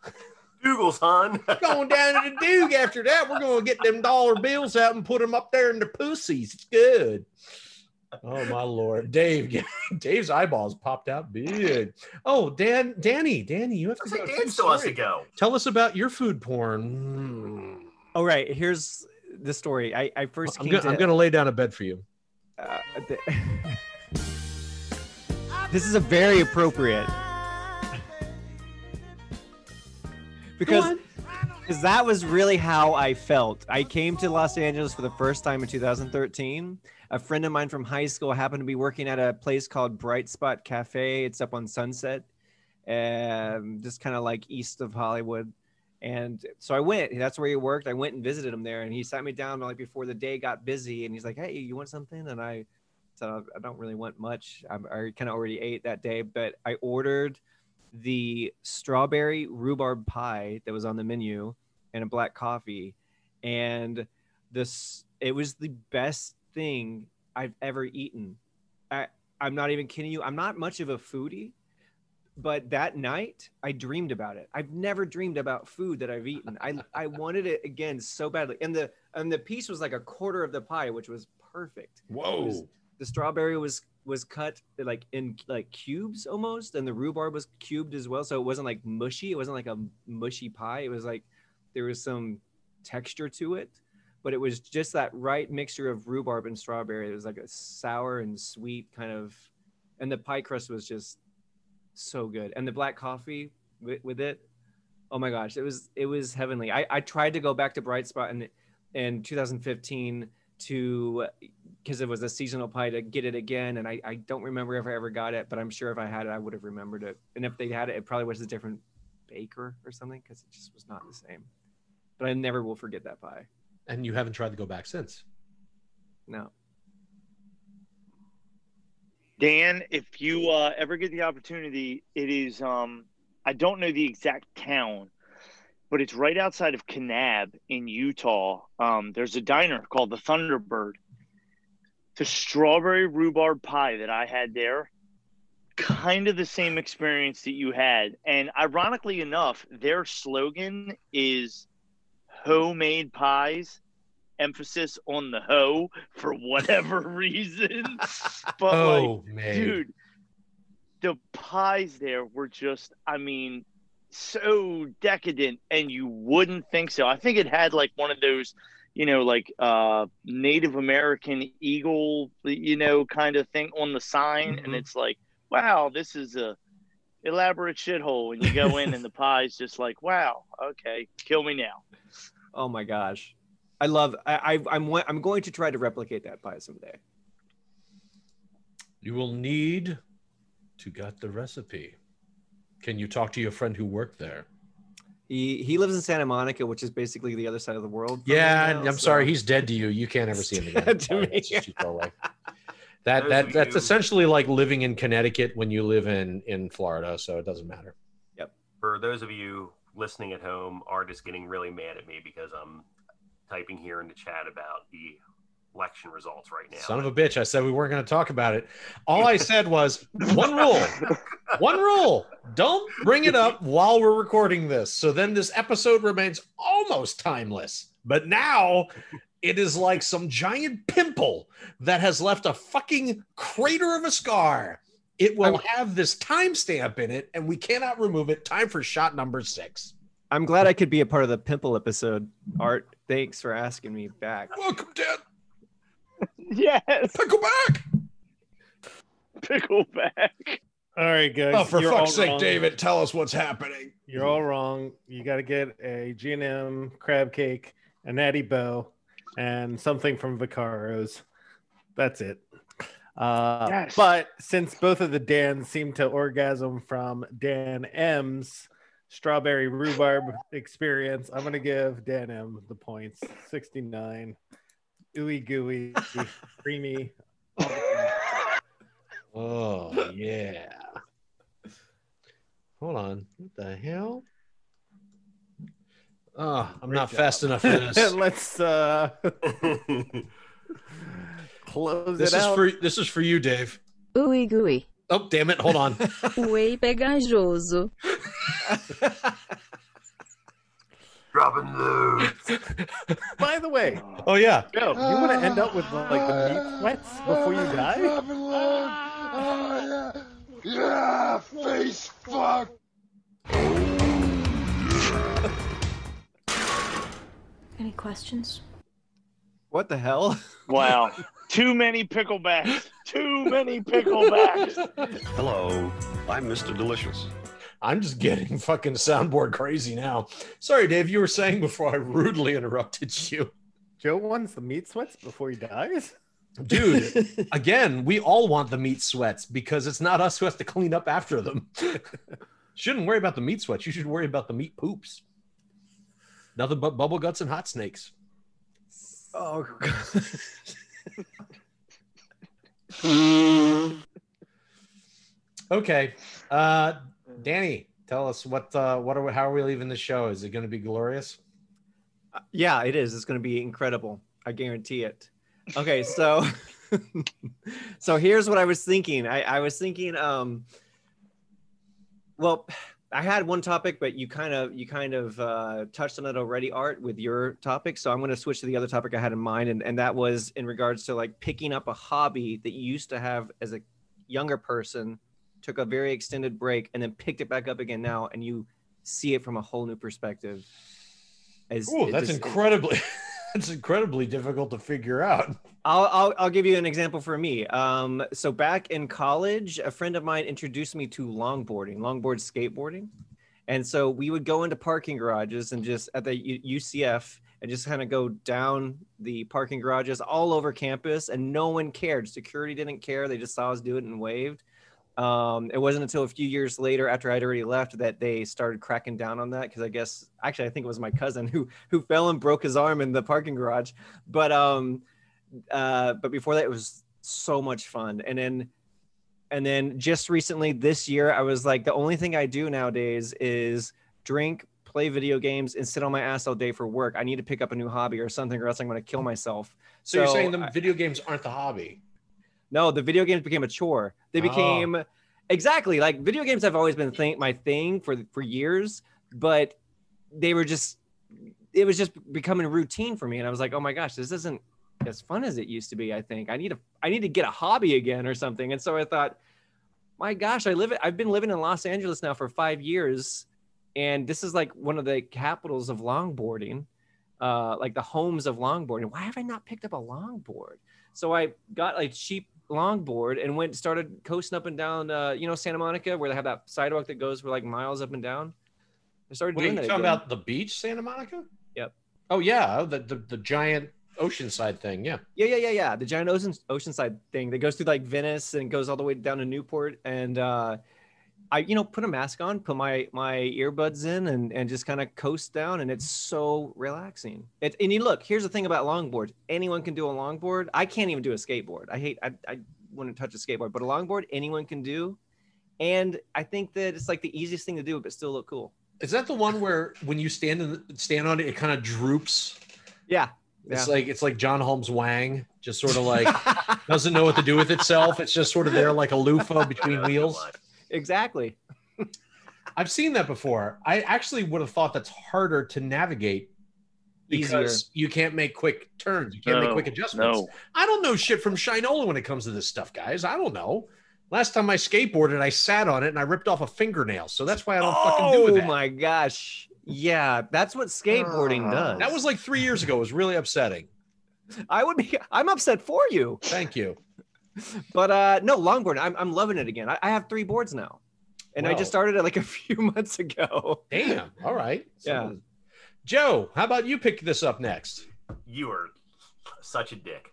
Google's, hon. going down to the Duke after that. We're going to get them dollar bills out and put them up there in the pussies. It's good. Oh my lord, Dave! [laughs] Dave's eyeballs popped out big. Oh, Dan, Danny, Danny, you have to I say go. Dan still has to go. Tell us about your food porn. Oh right, here's the story. I, I first I'm came gonna, to. I'm gonna lay down a bed for you. uh, the- [laughs] this is a very appropriate [laughs] because because that was really how I felt. I came to Los Angeles for the first time in 2013. A friend of mine from high school happened to be working at a place called Brite Spot Cafe. It's up on Sunset, um, just kind of like east of Hollywood. And so I went. That's where he worked. I went and visited him there, and he sat me down like before the day got busy, and he's like, "Hey, you want something?" And I said, "I don't really want much. I'm, I kind of already ate that day, but I ordered." the strawberry rhubarb pie that was on the menu and a black coffee and this it was the best thing i've ever eaten i i'm not even kidding you i'm not much of a foodie but that night i dreamed about it. I've never dreamed about food that i've eaten. I i wanted it again so badly. And the and the piece was like a quarter of the pie which was perfect. Whoa! the strawberry was was cut like in like cubes almost and the rhubarb was cubed as well. So it wasn't like mushy. It wasn't like a mushy pie. It was like there was some texture to it. But it was just that right mixture of rhubarb and strawberry. It was like a sour and sweet kind of and the pie crust was just so good. And the black coffee with, with it oh my gosh it was it was heavenly. I, I tried to go back to Brite Spot in in 2015 to because it was a seasonal pie to get it again. And I, I don't remember if i ever got it but i'm sure if i had it i would have remembered it. And if they had it it probably was a different baker or something because it just was not the same. But i never will forget that pie. And you haven't tried to go back since. no Dan, if you uh, ever get the opportunity, it is um I don't know the exact town, but it's right outside of Kanab in Utah. Um, there's a diner called the Thunderbird. The strawberry rhubarb pie that I had there, kind of the same experience that you had. And ironically enough, their slogan is homemade pies emphasis on the hoe for whatever [laughs] reason. [laughs] But oh like, man, dude, the pies there were just, I mean, so decadent, and you wouldn't think so. I think it had like one of those, you know, like uh Native American eagle, you know, kind of thing on the sign, and Mhm. it's like, wow, this is a elaborate shithole. And you go in, and the [laughs] pie's just like, wow, okay, kill me now. oh my gosh i love i, I i'm i'm going to try to replicate that pie someday You will need to get the recipe. Can you talk to your friend who worked there? He he lives in Santa Monica, which is basically the other side of the world. Yeah, now, I'm sorry, he's dead to you. You can't ever see him again. [laughs] dead to me. just too far away. [laughs] That that that's you- essentially like living in Connecticut when you live in in Florida, so it doesn't matter. Yep. For those of you listening at home, Art is getting really mad at me because I'm typing here in the chat about the election results right now. Son of a bitch! I said we weren't going to talk about it. All I [laughs] said was one rule, one rule: don't bring it up while we're recording this. So then this episode remains almost timeless. But now it is like some giant pimple that has left a fucking crater of a scar. It will have this timestamp in it, and we cannot remove it. Time for shot number six. I'm glad I could be a part of the pimple episode. Art, thanks for asking me back. Welcome, Dad. [laughs] Yes, Pickle back. pickleback. All right, guys. Oh, for you're all fuck's sake, wrong. David, tell us what's happening. You're all wrong. You got to get a G&M crab cake, a Natty Boh, and something from Vaccaro's. That's it. Uh, Yes. But since both of the Dans seem to orgasm from Dan M's strawberry rhubarb experience, I'm going to give Dan M the points 69. Ooey gooey, creamy. [laughs] Oh yeah. Hold on. What the hell? Oh, I'm Great not job. fast enough for this. [laughs] Let's uh, [laughs] close this it is out. for this is for you, Dave. Ui gui. Oh, damn it. Hold on. [laughs] Whey pegajoso. Dropping loads. By the way, Oh yeah. Joe, you want to end up with like the meat sweats before you die? Oh, yeah, face fuck. Any questions? What the hell? [laughs] Wow, too many picklebacks. Too many picklebacks. [laughs] Hello, I'm Mr. Delicious. I'm just getting fucking soundboard crazy now. Sorry, Dave. You were saying before I rudely interrupted you. Joe wants the meat sweats before he dies. Dude, [laughs] again, we all want the meat sweats because it's not us who has to clean up after them. Shouldn't worry about the meat sweats. You should worry about the meat poops. Nothing but bubble guts and hot snakes. Oh, [laughs] Okay. Uh Danny, tell us what uh what are we, how are we leaving the show? Is it going to be glorious? yeah, it is. It's going to be incredible. I guarantee it. Okay, so [laughs] so here's what I was thinking. I, I was thinking, um, well, I had one topic, but you kind of you kind of uh, touched on it already, Art, with your topic. So I'm going to switch to the other topic I had in mind, and and that was in regards to like picking up a hobby that you used to have as a younger person, took a very extended break, and then picked it back up again now, and you see it from a whole new perspective. As- Oh, that's just- incredibly [laughs] that's incredibly difficult to figure out. I'll, I'll I'll give you an example for me. Um, so back in college, a friend of mine introduced me to longboarding, longboard skateboarding, and so we would go into parking garages and just at the UCF and just kind of go down the parking garages all over campus, and no one cared. Security didn't care; they just saw us do it and waved. Um, it wasn't until a few years later, after I'd already left, that they started cracking down on that. Because I guess, actually, I think it was my cousin [laughs] who who fell and broke his arm in the parking garage. But um, uh, but before that, it was so much fun. And then, and then just recently this year, I was like, the only thing I do nowadays is drink, play video games, and sit on my ass all day for work. I need to pick up a new hobby or something, or else I'm going to kill myself. So, you're saying the I- video games aren't the hobby? No, the video games became a chore. They Oh. became exactly like video games have always been my thing for for years, but they were just it was just becoming routine for me and I was like, "Oh my gosh, this isn't as fun as it used to be, I think. I need to I need to get a hobby again or something." And so I thought, "My gosh, I live I've been living in Los Angeles now for 5 years and this is like one of the capitals of longboarding." Uh, like the homes of longboarding. Why have I not picked up a longboard? So I got a cheap longboard and went started coasting up and down uh, you know Santa Monica where they have that sidewalk that goes for like miles up and down. I started are doing you that. talking again. about? The beach, Santa Monica? Yep. Oh yeah, the the, the giant Oceanside thing. Yeah. Yeah, yeah, yeah, yeah. The giant ocean oceanside thing that goes through like Venice and goes all the way down to Newport. And uh I, you know, put a mask on, put my my earbuds in, and and just kind of coast down, and it's so relaxing. It, and you look, here's the thing about longboard: anyone can do a longboard. I can't even do a skateboard. I hate, I, I wouldn't touch a skateboard, but a longboard anyone can do. And I think that it's like the easiest thing to do, but still look cool. Is that the one where when you stand in the, stand on it, it kind of droops? Yeah. It's Yeah. like it's like John Holmes Wang, just sort of like doesn't know what to do with itself. It's just sort of there like a loofah [laughs] between wheels. Exactly. [laughs] I've seen that before. I actually would have thought that's harder to navigate because you can't make quick turns. You can't make quick adjustments. no. I don't know shit from Shinola when it comes to this stuff, guys. I don't know. Last time I skateboarded, I sat on it and I ripped off a fingernail. So that's why I don't fucking do it. Oh my gosh. Yeah, that's what skateboarding ah. does. That was like three years ago. It was really upsetting. I would be I'm upset for you. Thank you. But uh no, longboard. I'm I'm loving it again. I, I have three boards now. And I just started it like a [laughs] few months ago. Damn. All right. Yeah. Joe, how about you pick this up next? You are such a dick.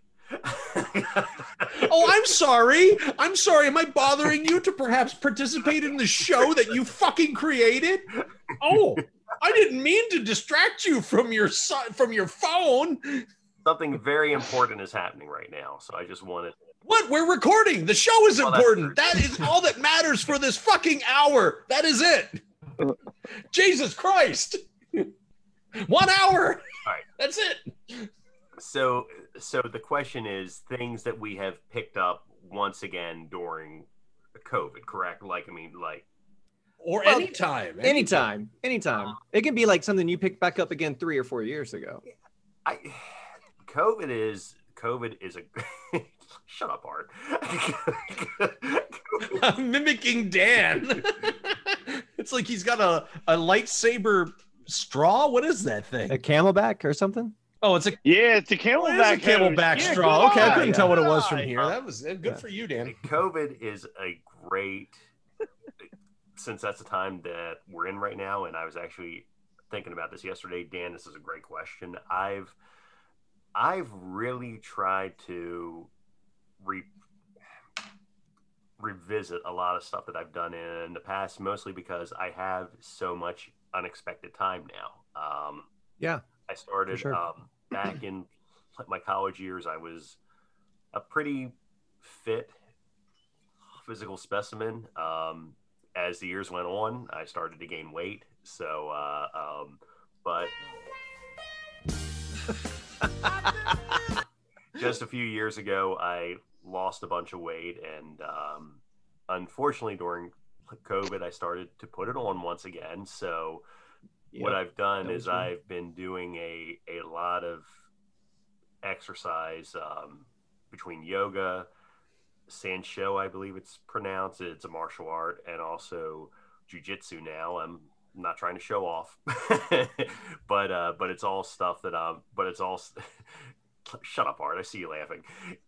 Oh, I'm sorry. I'm sorry. Am I bothering you to perhaps participate in the show that you fucking created? Oh, I didn't mean to distract you from your son from your phone. Something very important is happening right now, so I just wanted. What? We're recording. The show is Well, important. That is all that matters for this fucking hour. That is it. [laughs] Jesus Christ. One hour. All right. That's it. So, so the question is things that we have picked up once again during COVID, correct? Like, I mean, like Or Well, anytime. Anytime. Anytime. It can be like something you picked back up again three or four years ago. I, [sighs] COVID is COVID is a. [laughs] shut up, Art. [laughs] I'm mimicking Dan. [laughs] it's like he's got a, a lightsaber straw. What is that thing? A CamelBak or something? Oh, it's a Yeah, it's a it is CamelBak. a CamelBak Yeah, straw. good Okay, I couldn't tell what it was from here. That was uh, good for you, Dan. COVID is a great, since that's the time that we're in right now. And I was actually thinking about this yesterday. Dan, this is a great question. I've, I've really tried to re, revisit a lot of stuff that I've done in the past, mostly because I have so much unexpected time now. Um, Yeah. I started sure. um, back in my college years. I was a pretty fit physical specimen. Um, as the years went on, I started to gain weight. So, uh, um, but [laughs] just a few years ago, I lost a bunch of weight, and um, unfortunately, during COVID, I started to put it on once again. So, what I've done is me. I've been doing a a lot of exercise um, between yoga, Sancho, I believe it's pronounced. It's a martial art, and also jujitsu. Now I'm not trying to show off, [laughs] but uh, but it's all stuff that I'm. But it's all. [laughs] Shut up, Art. I see you laughing.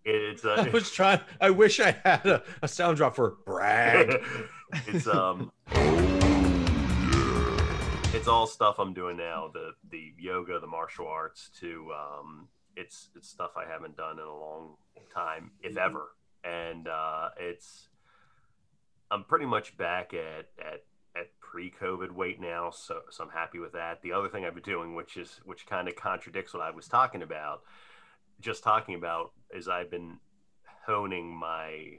It's uh, [laughs] I was trying. I wish I had a, a sound drop for brag. [laughs] it's um it's all stuff I'm doing now the the yoga the martial arts to um it's it's stuff I haven't done in a long time if ever and uh it's I'm pretty much back at at at pre-COVID weight now so so I'm happy with that the other thing I've been doing which is which kind of contradicts what I was talking about just talking about is I've been honing my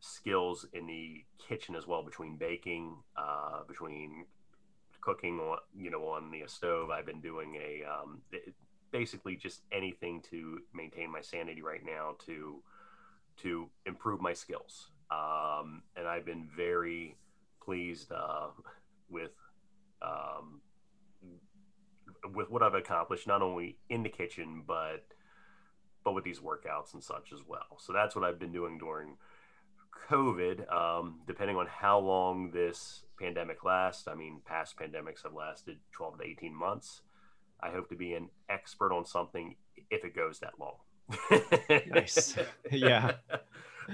skills in the kitchen as well between baking uh, between cooking on you know on the stove. I've been doing a um, basically just anything to maintain my sanity right now to to improve my skills. Um, and i've been very pleased uh, with um, with what i've accomplished not only in the kitchen but but with these workouts and such as well so that's what i've been doing during COVID, um, depending on how long this pandemic lasts, I mean, past pandemics have lasted 12 to 18 months. I hope to be an expert on something if it goes that long. Nice. [laughs] Yeah.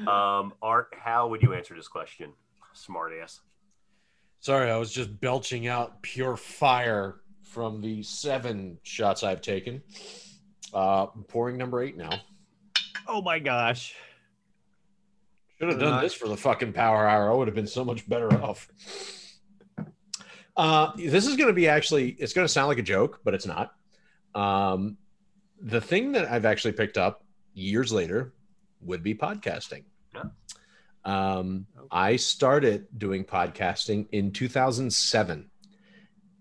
Um, Art, how would you answer this question? Smart ass. Sorry, I was just belching out pure fire from the seven shots I've taken. Uh, pouring number eight now. Oh my gosh. Should have done this for the fucking power hour. I would have been so much better off. Uh, this is going to be actually, it's going to sound like a joke, but it's not. Um, the thing that I've actually picked up years later would be podcasting. Um, I started doing podcasting in 2007.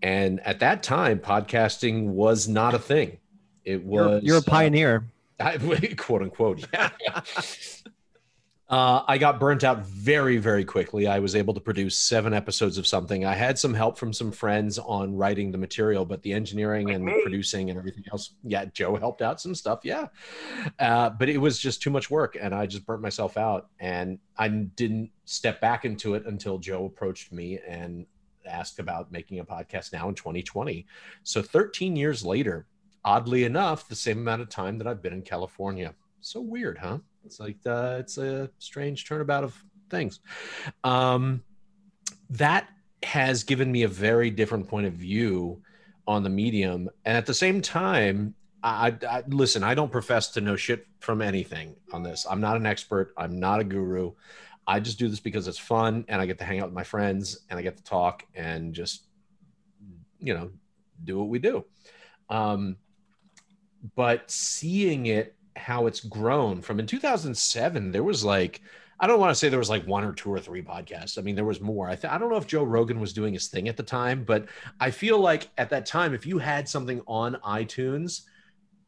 And at that time, podcasting was not a thing. It You're, was you're a uh, pioneer. I, [laughs] quote unquote. Yeah. [laughs] uh, I got burnt out very, very quickly. I was able to produce seven episodes of something. I had some help from some friends on writing the material, but the engineering and producing and everything else, yeah, Joe helped out some stuff. Yeah. Uh, but it was just too much work and I just burnt myself out. And I didn't step back into it until Joe approached me and asked about making a podcast now in 2020. So 13 years later, oddly enough, the same amount of time that I've been in California. So weird, huh? It's like uh, it's a strange turnabout of things. Um, that has given me a very different point of view on the medium, and at the same time, I, I listen. I don't profess to know shit from anything on this. I'm not an expert. I'm not a guru. I just do this because it's fun, and I get to hang out with my friends, and I get to talk, and just you know do what we do. Um, but seeing it how it's grown from in 2007 there was like i don't want to say there was like one or two or three podcasts. I mean there was more. I, th- I don't know if joe rogan was doing his thing at the time but i feel like at that time if you had something on itunes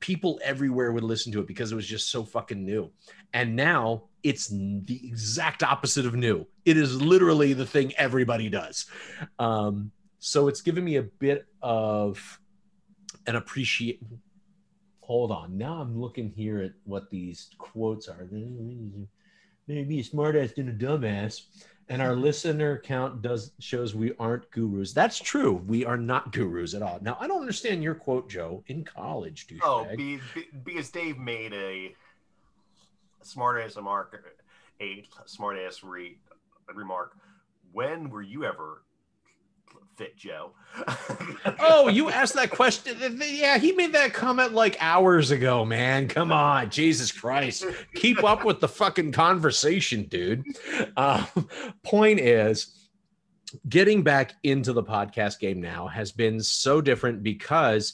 people everywhere would listen to it because it was just so fucking new. And now it's the exact opposite of new. It is literally the thing everybody does. Um, so it's given me a bit of an appreciate hold on. Now I'm looking here at what these quotes are. Maybe a smartass and a dumbass. And our listener count does shows we aren't gurus. That's true. We are not gurus at all. Now I don't understand your quote, Joe. In college, douchebag. Oh, be, be, because Dave made a smart ass remark, a smart ass re, remark. When were you ever fit, Joe? [laughs] oh, you asked that question. Yeah, he made that comment like hours ago, man. Come on, Jesus Christ. Keep up with the fucking conversation, dude. Uh, point is, getting back into the podcast game now has been so different because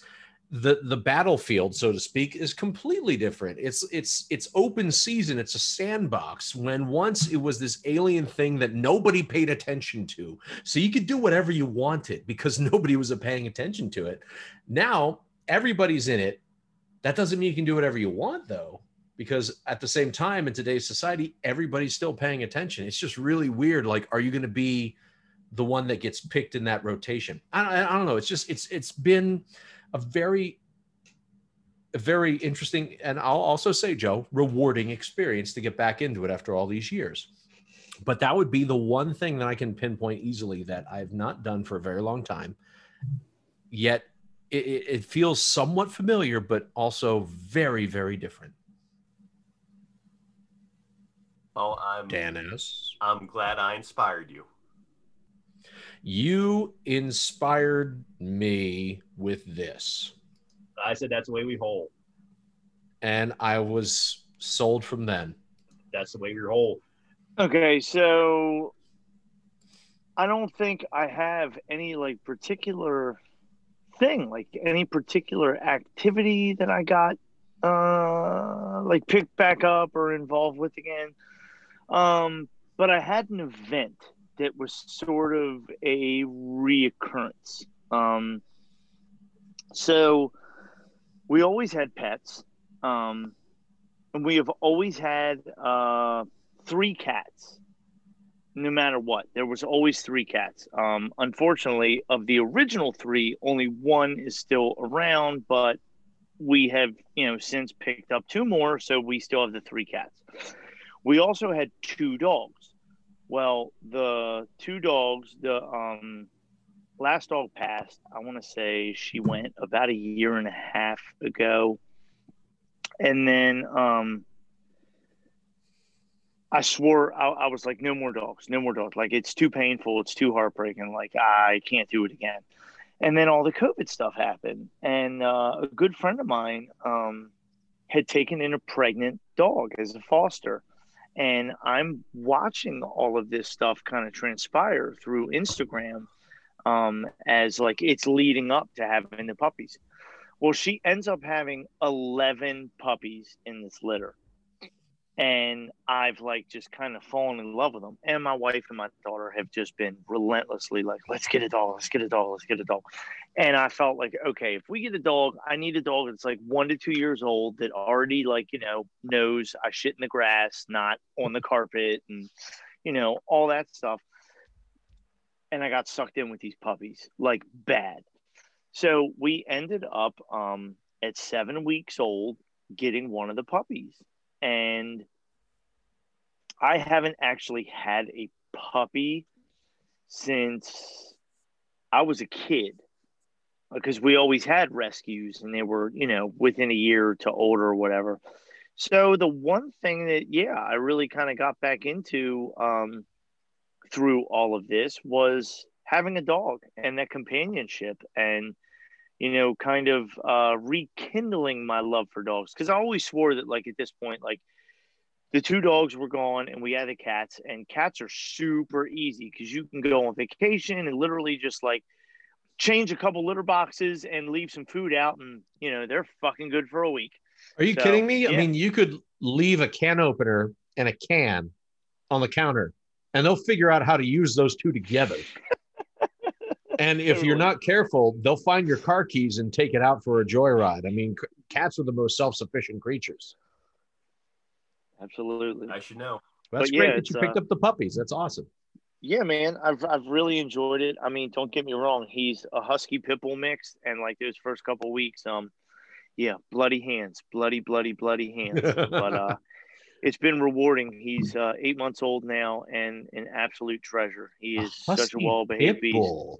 the the battlefield so to speak is completely different. It's it's it's open season. It's a sandbox when once it was this alien thing that nobody paid attention to. So you could do whatever you wanted because [laughs] nobody was paying attention to it. Now everybody's in it. That doesn't mean you can do whatever you want though because at the same time in today's society everybody's still paying attention. It's just really weird. Like are you going to be the one that gets picked in that rotation? I don't, I don't know. It's just it's it's been a very a very interesting and I'll also say Joe rewarding experience to get back into it after all these years. But that would be the one thing that I can pinpoint easily that I've not done for a very long time. Yet it, it it feels somewhat familiar, but also very, very different. Oh, I'm Dan S. I'm glad I inspired you. You inspired me with this. I said that's the way we hold. And I was sold from then. That's the way we roll. Okay, so I don't think I have any like particular thing, like any particular activity that I got uh like picked back up or involved with again. Um, but I had an event that was sort of a reoccurrence. Um, so we always had pets. Um, and we have always had uh, three cats, no matter what. There was always three cats. Um, unfortunately, of the original three, only one is still around, but we have, you know, since picked up two more, so we still have the three cats. We also had two dogs. Well, the two dogs, the um, last dog passed. I want to say she went about a year and a half ago, and then um, I swore I, I was like, no more dogs, no more dogs. Like it's too painful, it's too heartbreaking. Like I can't do it again. And then all the COVID stuff happened, and uh, a good friend of mine, um, had taken in a pregnant dog as a foster. And I'm watching all of this stuff kind of transpire through Instagram um, as like it's leading up to having the puppies. Well, she ends up having 11 puppies in this litter. And I've like just kind of fallen in love with them. And my wife and my daughter have just been relentlessly like, let's get a dog, let's get a dog, let's get a dog. And I felt like, okay, if we get a dog, I need a dog that's like one to two years old that already like, you know, knows I shit in the grass, not on the carpet and, you know, all that stuff. And I got sucked in with these puppies like bad. So we ended up um, at seven weeks old getting one of the puppies. And I haven't actually had a puppy since I was a kid because we always had rescues and they were, you know, within a year to older or whatever. So the one thing that, yeah, I really kind of got back into um, through all of this was having a dog and that companionship and you know kind of uh rekindling my love for dogs because i always swore that like at this point like the two dogs were gone and we had the cats and cats are super easy because you can go on vacation and literally just like change a couple litter boxes and leave some food out and you know they're fucking good for a week Are you So, kidding me? I mean, you could leave a can opener and a can on the counter, and they'll figure out how to use those two together. And if you're not careful, they'll find your car keys and take it out for a joyride. I mean, c- cats are the most self-sufficient creatures. absolutely I should know. That's But yeah, great that you picked uh, up the puppies. That's awesome. yeah man i've i've really enjoyed it i mean don't get me wrong he's a husky pit bull mix and like those first couple weeks um yeah bloody hands bloody bloody bloody hands but uh [laughs] it's been rewarding he's uh eight months old now and an absolute treasure he is such a well-behaved beast bull.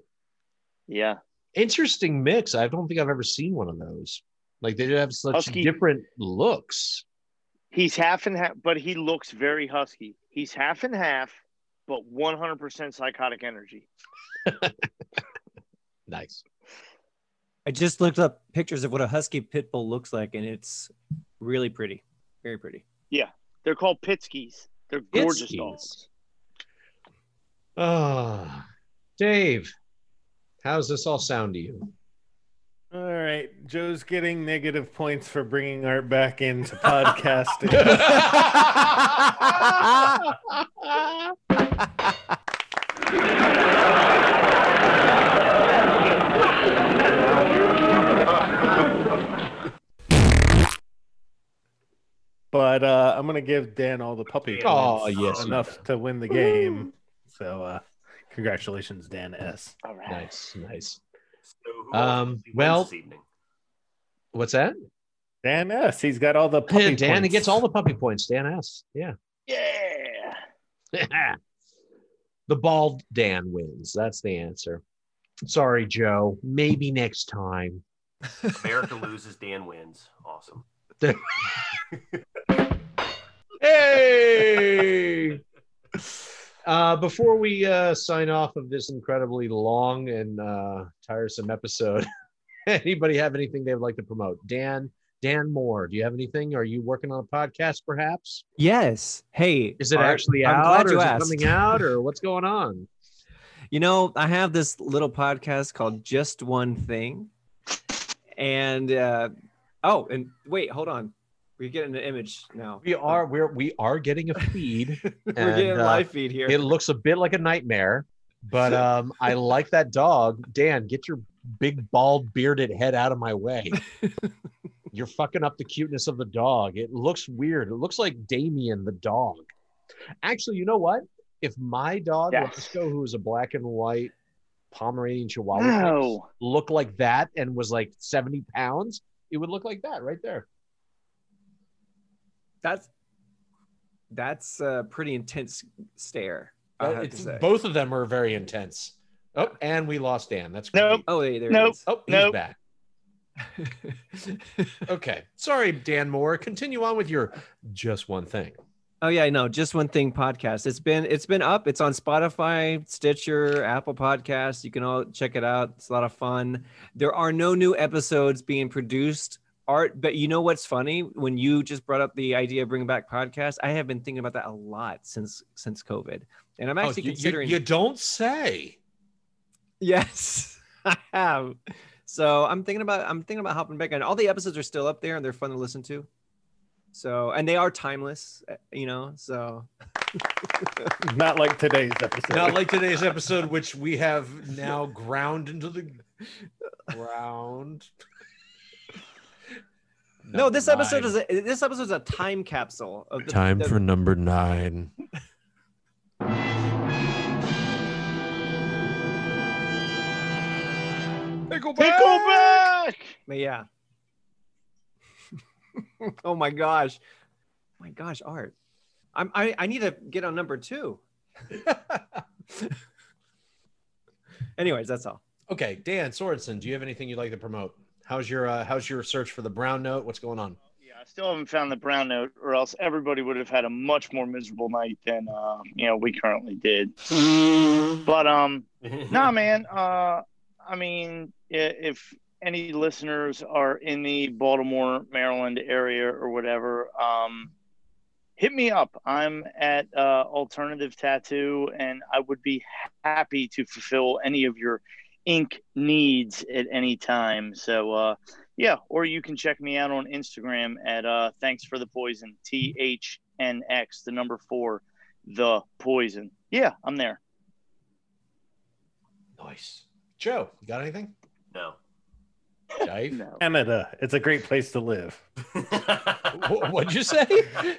Yeah Interesting mix. I don't think I've ever seen one of those. Like they have such Husky- different looks. he's half and half but he looks very husky he's half and half but 100% psychotic energy [laughs] Nice. I just looked up pictures of what a husky pit bull looks like, and it's really pretty, very pretty. yeah they're called pitskis they're gorgeous Pitskis. dogs Ah, Dave, how's this all sound to you? All right, Joe's getting negative points for bringing Art back into podcasting. [laughs] but uh, I'm gonna give Dan all the puppy Oh, yes, enough to win the game. So uh, congratulations, Dan S. all right Nice, nice. So Um, well- this evening? What's that? Dan S. He's got all the puppy Yeah, Dan, he gets all the puppy points. Dan S. Yeah. yeah [laughs] the bald Dan wins. That's the answer. Sorry, Joe. Maybe next time. America [laughs] loses, Dan wins. Awesome. [laughs] Hey! Uh, before we uh, sign off of this incredibly long and uh, tiresome episode, [laughs] anybody have anything they would like to promote? Dan, Dan Moore, do you have anything? Are you working on a podcast, perhaps? Yes. Hey, Is it Art, actually I'm out, glad or is it coming out, or what's going on? [laughs] You know, I have this little podcast called Just One Thing. And uh oh, and wait, hold on. We're getting an image now. We are we're we are getting a feed. [laughs] We're getting a and, uh, live feed here. It looks a bit like a nightmare, but [laughs] um, I like that dog. Dan, get your big bald bearded head out of my way. [laughs] You're fucking up the cuteness of the dog. It looks weird. It looks like Damien the dog. Actually, you know what? If my dog Yes. Roscoe, who is a black and white Pomeranian Chihuahua, No. looked like that and was like 70 pounds, it would look like that right there. That's that's a pretty intense stare. I It's- both of them are very intense. Oh, and we lost Dan. That's Nope. Oh, hey, there Nope. it Oh, he's Nope. back. [laughs] Okay. Sorry, Dan Moore. Continue on with your just one thing. Oh yeah, I know. just one thing podcast. It's been it's been up. It's on Spotify, Stitcher, Apple Podcasts. You can all check it out. It's a lot of fun. There are no new episodes being produced Art, but you know what's funny? When you just brought up the idea of bringing back podcasts, I have been thinking about that a lot since since COVID, and I'm Oh, actually you- you- considering. you don't say. Yes, [laughs] I have. So I'm thinking about I'm thinking about hopping back on. All the episodes are still up there and they're fun to listen to. So and they are timeless, uh, you know. So [laughs] Not like today's episode. Not like today's episode, which we have now ground into the ground. No, this Number episode nine. is a, this episode is a time capsule of the time the- for number nine. Pickleback. But yeah. [laughs] oh my gosh, my gosh, Art. I'm I, I need to get on number two. [laughs] Anyways, that's all. Okay, Dan Sorensen, do you have anything you'd like to promote? How's your uh, how's your search for the brown note? What's going on? Yeah, I still haven't found the brown note, or else everybody would have had a much more miserable night than uh, you know we currently did. [laughs] but um, [laughs] nah, man. Uh, I mean, if any listeners are in the Baltimore, Maryland area or whatever, um, hit me up. I'm at uh, Alternative Tattoo, and I would be happy to fulfill any of your ink needs at any time. So, uh, yeah, or you can check me out on Instagram at uh, Thanks for the Poison, T H N X, the number four, the poison. Yeah, I'm there. Nice. Joe, you got anything? No. Dave? Canada. It's a great place to live. [laughs] What'd you say?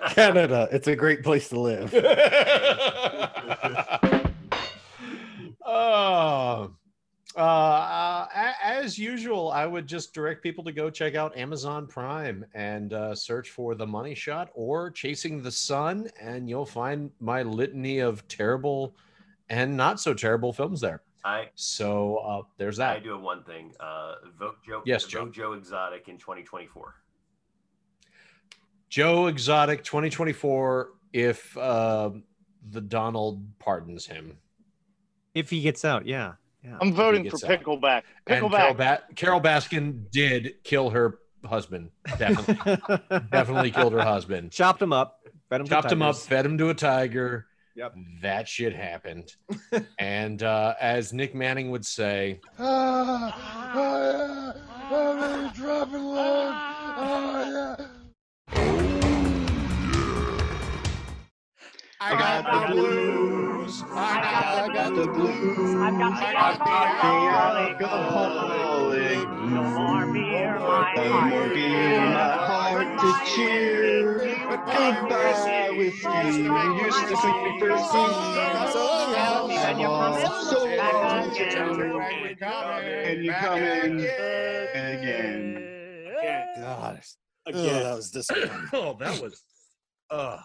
Canada. It's a great place to live. [laughs] Oh, uh, uh, as usual, I would just direct people to go check out Amazon Prime and uh, search for The Money Shot or Chasing the Sun, and you'll find my litany of terrible and not so terrible films there. I So uh, there's that. I do have one thing. Uh, vote Joe. Yes, vote Joe. Joe Exotic in 2024. Joe Exotic 2024. If uh, the Donald pardons him, If he gets out, yeah. Yeah. I'm voting for gets out. Pickleback. and Carole, Pickleback. ba- Carole Baskin did kill her husband. Definitely, [laughs] definitely killed her husband. Chopped him up. Fed him to Chopped him up, fed him to a tiger. Yep. That shit happened. [laughs] and uh, as Nick Manning would say, Ah, oh, yeah. I'm dropping load. Oh, yeah. I got the blues. I got, I got the blues. I got the alcoholic. No more beer, my heart. No more beer, my heart to cheer. Goodbye, whiskey. You used to make me thirsty. So long, so long, and you coming again. God. Again. Oh, that was disappointing. [coughs] "Oh, that was, ugh."